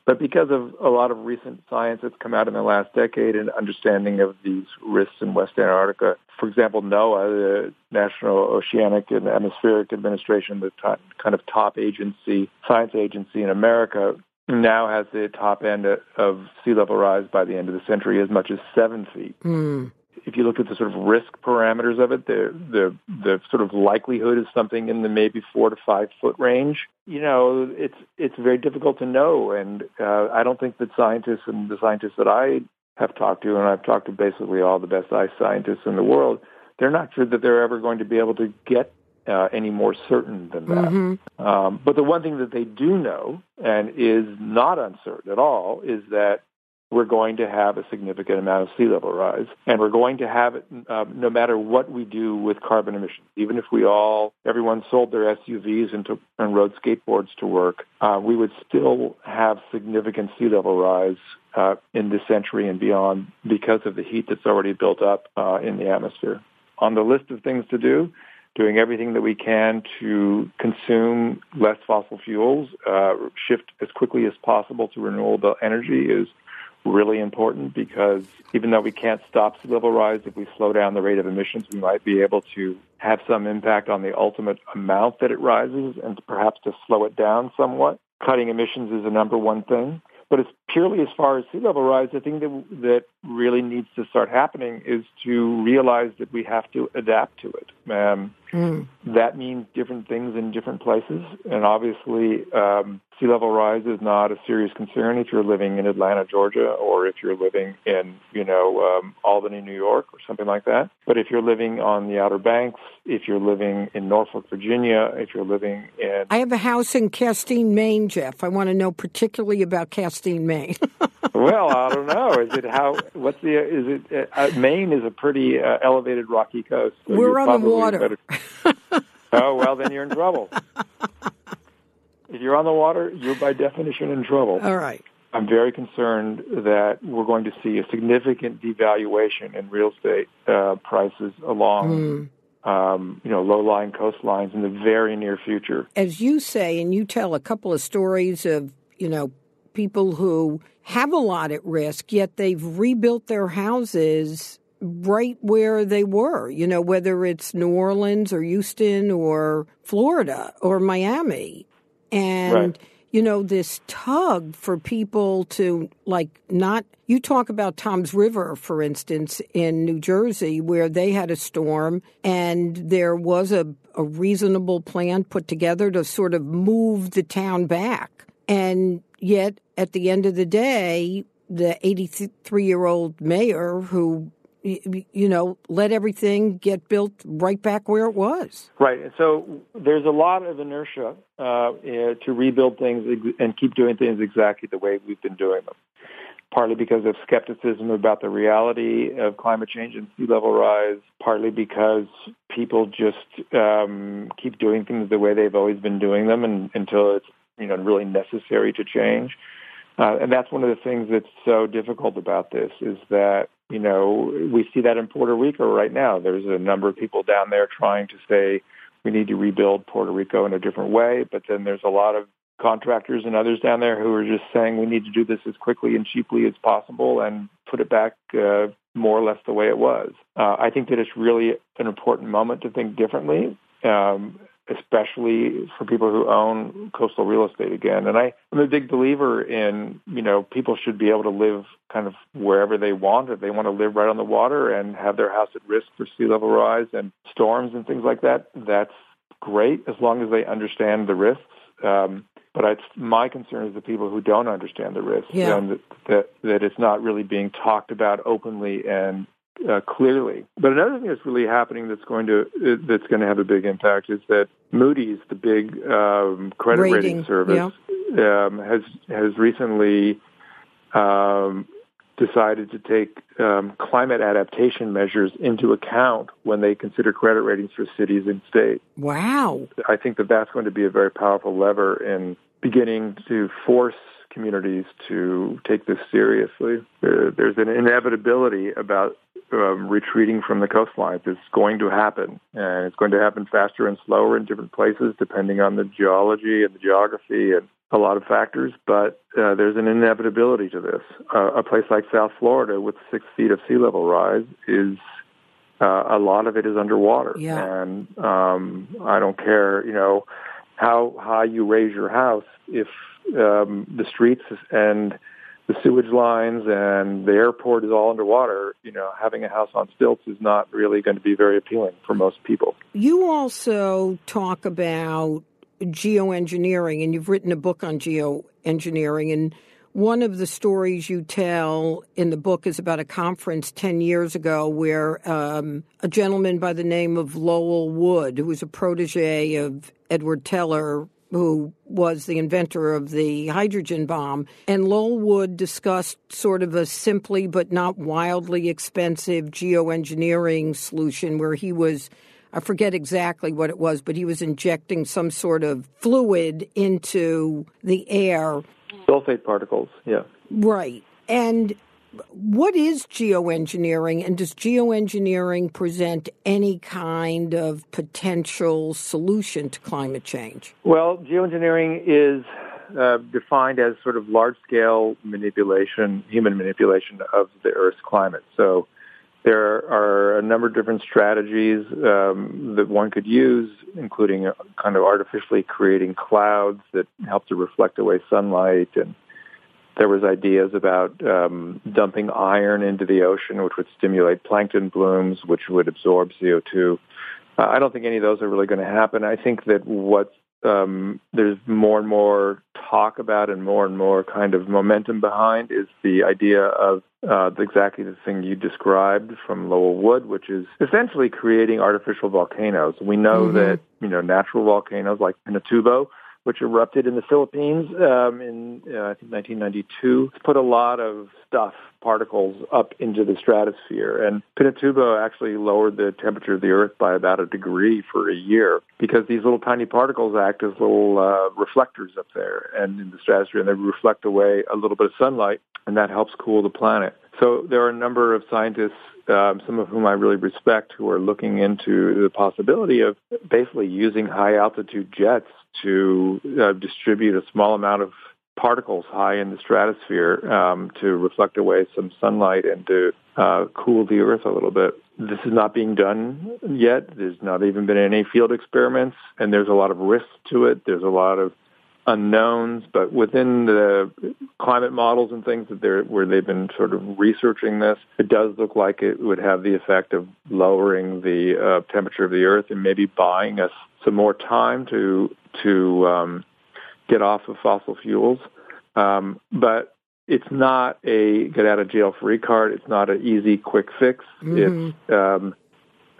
But because of a lot of recent science that's come out in the last decade and understanding of these risks in West Antarctica, for example, NOAA, the National Oceanic and Atmospheric Administration, the top, kind of top agency, science agency in America, now has the top end of sea level rise by the end of the century as much as seven feet. Mm if you look at the sort of risk parameters of it, the the the sort of likelihood is something in the maybe four to five foot range. You know, it's it's very difficult to know, and uh, I don't think that scientists and the scientists that I have talked to, and I've talked to basically all the best ice scientists in the world, they're not sure that they're ever going to be able to get uh, any more certain than that. Mm-hmm. Um, but the one thing that they do know, and is not uncertain at all, is that we're going to have a significant amount of sea level rise. And we're going to have it uh, no matter what we do with carbon emissions. Even if we all, everyone sold their SUVs and, and rode skateboards to work, uh, we would still have significant sea level rise uh, in this century and beyond because of the heat that's already built up uh, in the atmosphere. On the list of things to do, doing everything that we can to consume less fossil fuels, uh, shift as quickly as possible to renewable energy is really important because even though we can't stop sea level rise, if we slow down the rate of emissions, we might be able to have some impact on the ultimate amount that it rises and perhaps to slow it down somewhat. Cutting emissions is the number one thing. But it's purely as far as sea level rise, the thing that, that really needs to start happening is to realize that we have to adapt to it. Um, mm. That means different things in different places. And obviously, um, sea level rise is not a serious concern if you're living in Atlanta, Georgia, or if you're living in, you know, um, Albany, New York, or something like that. But if you're living on the Outer Banks, if you're living in Norfolk, Virginia, if you're living in... I have a house in Castine, Maine, Jeff. I want to know particularly about Castine, Maine. well, I don't know. Is it how? What's the? Is it? Uh, Maine is a pretty uh, elevated rocky coast. So We're on the water. Oh well, then you're in trouble. If you're on the water, you're by definition in trouble. All right. I'm very concerned that we're going to see a significant devaluation in real estate uh, prices along. Mm. Um, you know, low-lying coastlines in the very near future. As you say, and you tell a couple of stories of, you know, people who have a lot at risk, yet they've rebuilt their houses right where they were, you know, whether it's New Orleans or Houston or Florida or Miami. And, right. you know, this tug for people to like not, you talk about Toms River, for instance, in New Jersey, where they had a storm and there was a, a reasonable plan put together to sort of move the town back. And yet, at the end of the day, the 83 year old mayor who you know, let everything get built right back where it was. Right. And So there's a lot of inertia uh, to rebuild things and keep doing things exactly the way we've been doing them. Partly because of skepticism about the reality of climate change and sea level rise, partly because people just um, keep doing things the way they've always been doing them and, until it's you know really necessary to change. Uh, and that's one of the things that's so difficult about this is that you know, we see that in Puerto Rico right now. There's a number of people down there trying to say we need to rebuild Puerto Rico in a different way, but then there's a lot of contractors and others down there who are just saying we need to do this as quickly and cheaply as possible and put it back uh, more or less the way it was. Uh, I think that it's really an important moment to think differently. Um, especially for people who own coastal real estate again. And I, I'm a big believer in, you know, people should be able to live kind of wherever they want. If they want to live right on the water and have their house at risk for sea level rise and storms and things like that, that's great as long as they understand the risks. Um, but it's, my concern is the people who don't understand the risks yeah. and that, that, that it's not really being talked about openly and uh, clearly. But another thing that's really happening that's going to uh, that's going to have a big impact is that Moody's, the big um, credit rating, rating service, yeah. um, has has recently um, decided to take um, climate adaptation measures into account when they consider credit ratings for cities and states. Wow. I think that that's going to be a very powerful lever in beginning to force communities to take this seriously. There's an inevitability about um, retreating from the coastlines. It's going to happen, and it's going to happen faster and slower in different places depending on the geology and the geography and a lot of factors. But uh, there's an inevitability to this. Uh, a place like South Florida with six feet of sea level rise is uh, a lot of it is underwater, yeah. and um, I don't care, you know, how high you raise your house if um, the streets and the sewage lines and the airport is all underwater, you know, having a house on stilts is not really going to be very appealing for most people. You also talk about geoengineering, and you've written a book on geoengineering. And one of the stories you tell in the book is about a conference 10 years ago where um, a gentleman by the name of Lowell Wood, who was a protege of Edward Teller, who was the inventor of the hydrogen bomb. And Lowell Wood discussed sort of a simply but not wildly expensive geoengineering solution where he was, I forget exactly what it was, but he was injecting some sort of fluid into the air. Sulfate particles, yeah. Right. And what is geoengineering, and does geoengineering present any kind of potential solution to climate change? Well, geoengineering is uh, defined as sort of large scale manipulation, human manipulation of the Earth's climate. So there are a number of different strategies um, that one could use, including kind of artificially creating clouds that help to reflect away sunlight and there was ideas about um, dumping iron into the ocean, which would stimulate plankton blooms, which would absorb CO2. Uh, I don't think any of those are really going to happen. I think that what um, there's more and more talk about and more and more kind of momentum behind is the idea of uh, exactly the thing you described from Lowell Wood, which is essentially creating artificial volcanoes. We know mm-hmm. that you know natural volcanoes like Pinatubo which erupted in the Philippines um, in uh, I think 1992, put a lot of stuff, particles, up into the stratosphere. And Pinatubo actually lowered the temperature of the Earth by about a degree for a year because these little tiny particles act as little uh, reflectors up there and in the stratosphere, and they reflect away a little bit of sunlight, and that helps cool the planet. So there are a number of scientists um, some of whom I really respect, who are looking into the possibility of basically using high altitude jets to uh, distribute a small amount of particles high in the stratosphere um, to reflect away some sunlight and to uh, cool the Earth a little bit. This is not being done yet. There's not even been any field experiments, and there's a lot of risk to it. There's a lot of unknowns, but within the climate models and things that they're where they've been sort of researching this, it does look like it would have the effect of lowering the uh, temperature of the Earth and maybe buying us some more time to to um, get off of fossil fuels. Um, but it's not a get out of jail free card. It's not an easy quick fix. Mm-hmm. It's um,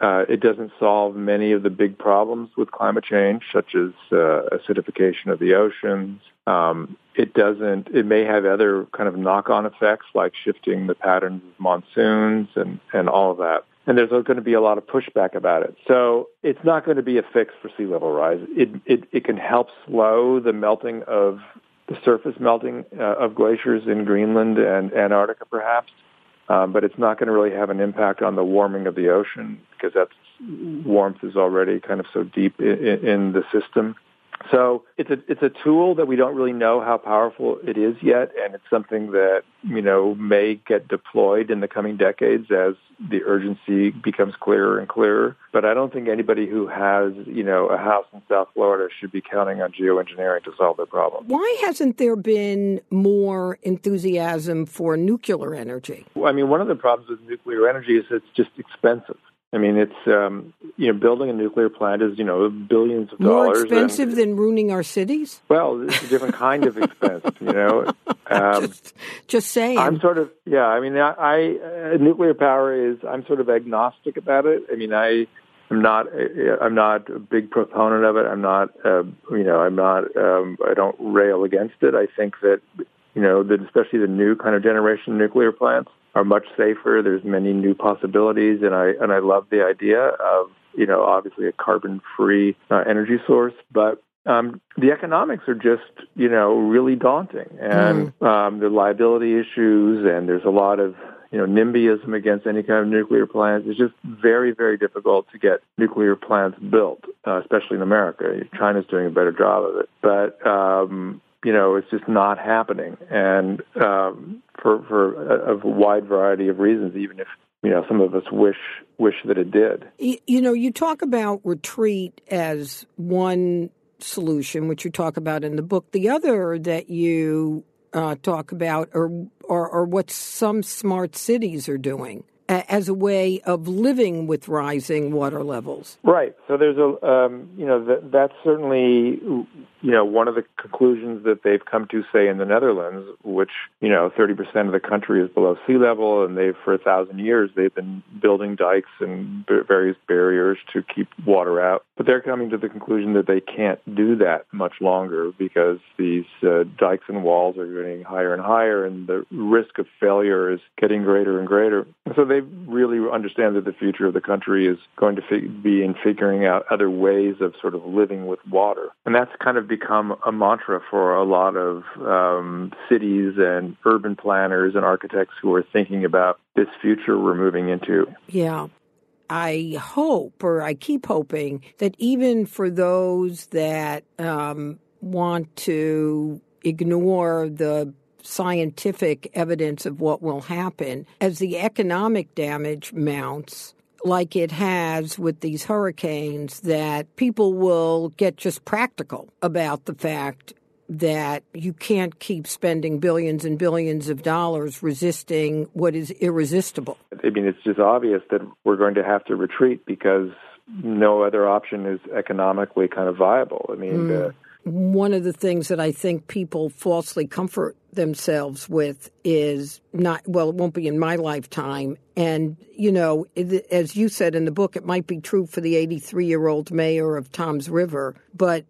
uh, it doesn't solve many of the big problems with climate change, such as uh, acidification of the oceans. Um, it doesn't. It may have other kind of knock-on effects, like shifting the patterns of monsoons and and all of that. And there's going to be a lot of pushback about it. So it's not going to be a fix for sea level rise. It it, it can help slow the melting of the surface melting uh, of glaciers in Greenland and Antarctica, perhaps um, but it's not going to really have an impact on the warming of the ocean because that warmth is already kind of so deep in, in the system. So it's a it's a tool that we don't really know how powerful it is yet, and it's something that you know may get deployed in the coming decades as the urgency becomes clearer and clearer. But I don't think anybody who has you know a house in South Florida should be counting on geoengineering to solve their problem. Why hasn't there been more enthusiasm for nuclear energy? Well, I mean, one of the problems with nuclear energy is it's just expensive. I mean, it's um, you know, building a nuclear plant is you know billions of More dollars. More expensive and, than ruining our cities. Well, it's a different kind of expense. You know, um, just, just saying. I'm sort of yeah. I mean, I, I uh, nuclear power is. I'm sort of agnostic about it. I mean, I. I'm not. Uh, I'm not a big proponent of it. I'm not. Uh, you know. I'm not. Um, I don't rail against it. I think that you know, that especially the new kind of generation nuclear plants are much safer. There's many new possibilities, and I and I love the idea of you know obviously a carbon-free uh, energy source, but um, the economics are just, you know, really daunting, and mm. um, the liability issues, and there's a lot of, you know, NIMBYism against any kind of nuclear plants. It's just very, very difficult to get nuclear plants built, uh, especially in America. China's doing a better job of it, but um, you know, it's just not happening, and um, for for a, a wide variety of reasons, even if you know some of us wish wish that it did. You know, you talk about retreat as one solution, which you talk about in the book. The other that you uh, talk about or, are, are what some smart cities are doing as a way of living with rising water levels. Right. So there's a, um, you know, that, that's certainly, you know, one of the conclusions that they've come to say in the Netherlands, which, you know, 30% of the country is below sea level, and they've, for a thousand years, they've been building dikes and various barriers to keep water out. But they're coming to the conclusion that they can't do that much longer because these uh, dikes and walls are getting higher and higher, and the risk of failure is getting greater and greater. So they really understand that the future of the country is going to be in figuring out other ways of sort of living with water. And that's kind of become a mantra for a lot of um, cities and urban planners and architects who are thinking about this future we're moving into. Yeah. I hope, or I keep hoping, that even for those that um, want to ignore the scientific evidence of what will happen as the economic damage mounts like it has with these hurricanes that people will get just practical about the fact that you can't keep spending billions and billions of dollars resisting what is irresistible. I mean, it's just obvious that we're going to have to retreat because no other option is economically kind of viable. I mean, mm. uh, one of the things that I think people falsely comfort themselves with is not, well, it won't be in my lifetime. And, you know, as you said in the book, it might be true for the 83 year old mayor of Toms River, but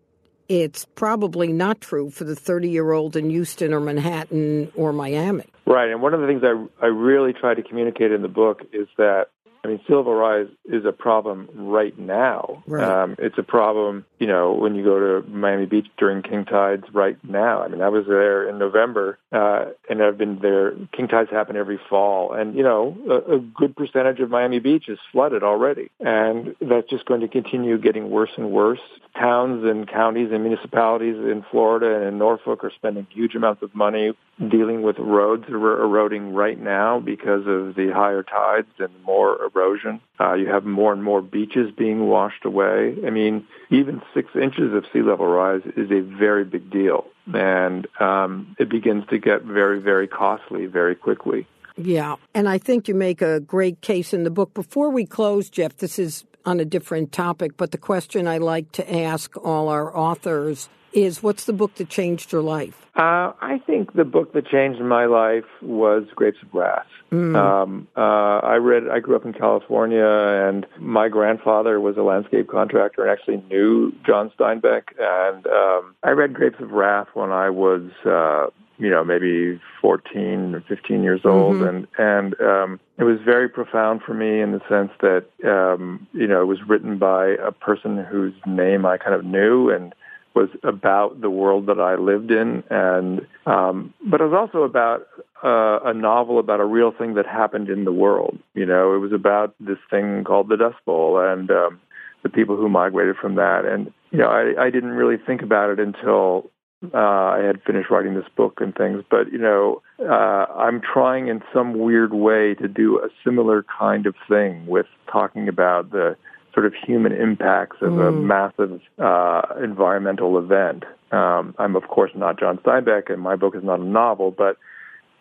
it's probably not true for the 30 year old in Houston or Manhattan or Miami. Right. And one of the things I, I really try to communicate in the book is that I mean, sea level rise is a problem right now. Right. Um, it's a problem, you know, when you go to Miami Beach during king tides right now. I mean, I was there in November, uh, and I've been there. King tides happen every fall, and you know, a, a good percentage of Miami Beach is flooded already, and that's just going to continue getting worse and worse. Towns and counties and municipalities in Florida and in Norfolk are spending huge amounts of money dealing with roads that are eroding right now because of the higher tides and more erosion. Uh, you have more and more beaches being washed away. I mean, even six inches of sea level rise is a very big deal. And um, it begins to get very, very costly very quickly. Yeah. And I think you make a great case in the book. Before we close, Jeff, this is on a different topic, but the question I like to ask all our authors is what's the book that changed your life? Uh, I think the book that changed my life was Grapes of Wrath. Mm. Um, uh, I read. I grew up in California, and my grandfather was a landscape contractor and actually knew John Steinbeck. And um, I read Grapes of Wrath when I was, uh, you know, maybe 14 or 15 years old, mm-hmm. and and um, it was very profound for me in the sense that um, you know it was written by a person whose name I kind of knew and was about the world that I lived in, and um, but it was also about uh, a novel about a real thing that happened in the world. You know, it was about this thing called the Dust Bowl and um, the people who migrated from that. And you know, I, I didn't really think about it until uh, I had finished writing this book and things. But you know, uh, I'm trying in some weird way to do a similar kind of thing with talking about the sort of human impacts of mm. a massive uh, environmental event. Um, I'm of course not John Steinbeck, and my book is not a novel, but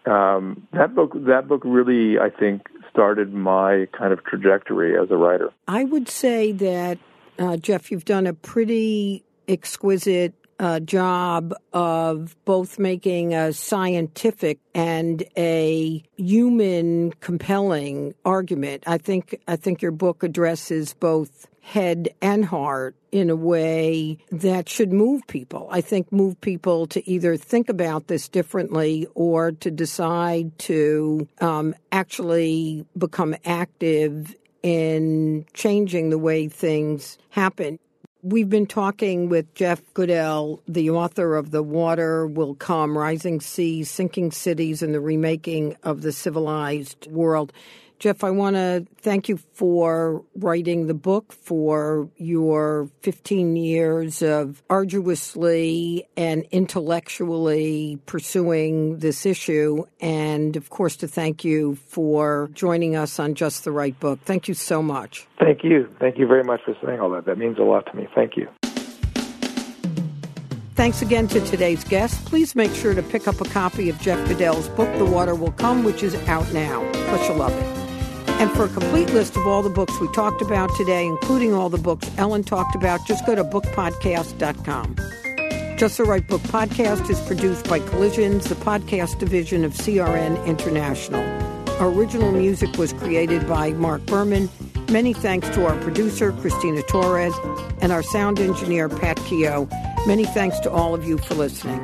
um, that book that book really, I think, started my kind of trajectory as a writer. I would say that uh, Jeff, you've done a pretty exquisite uh, job of both making a scientific and a human compelling argument. I think I think your book addresses both head and heart in a way that should move people. I think move people to either think about this differently or to decide to um, actually become active in changing the way things happen. We've been talking with Jeff Goodell, the author of The Water Will Come Rising Seas, Sinking Cities, and the Remaking of the Civilized World. Jeff, I want to thank you for writing the book, for your 15 years of arduously and intellectually pursuing this issue, and of course, to thank you for joining us on Just the Right Book. Thank you so much. Thank you. Thank you very much for saying all that. That means a lot to me. Thank you. Thanks again to today's guest. Please make sure to pick up a copy of Jeff Goodell's book, The Water Will Come, which is out now. but you'll love it. And for a complete list of all the books we talked about today, including all the books Ellen talked about, just go to bookpodcast.com. Just the Right Book podcast is produced by Collisions, the podcast division of CRN International. Our original music was created by Mark Berman. Many thanks to our producer, Christina Torres, and our sound engineer, Pat Keogh. Many thanks to all of you for listening.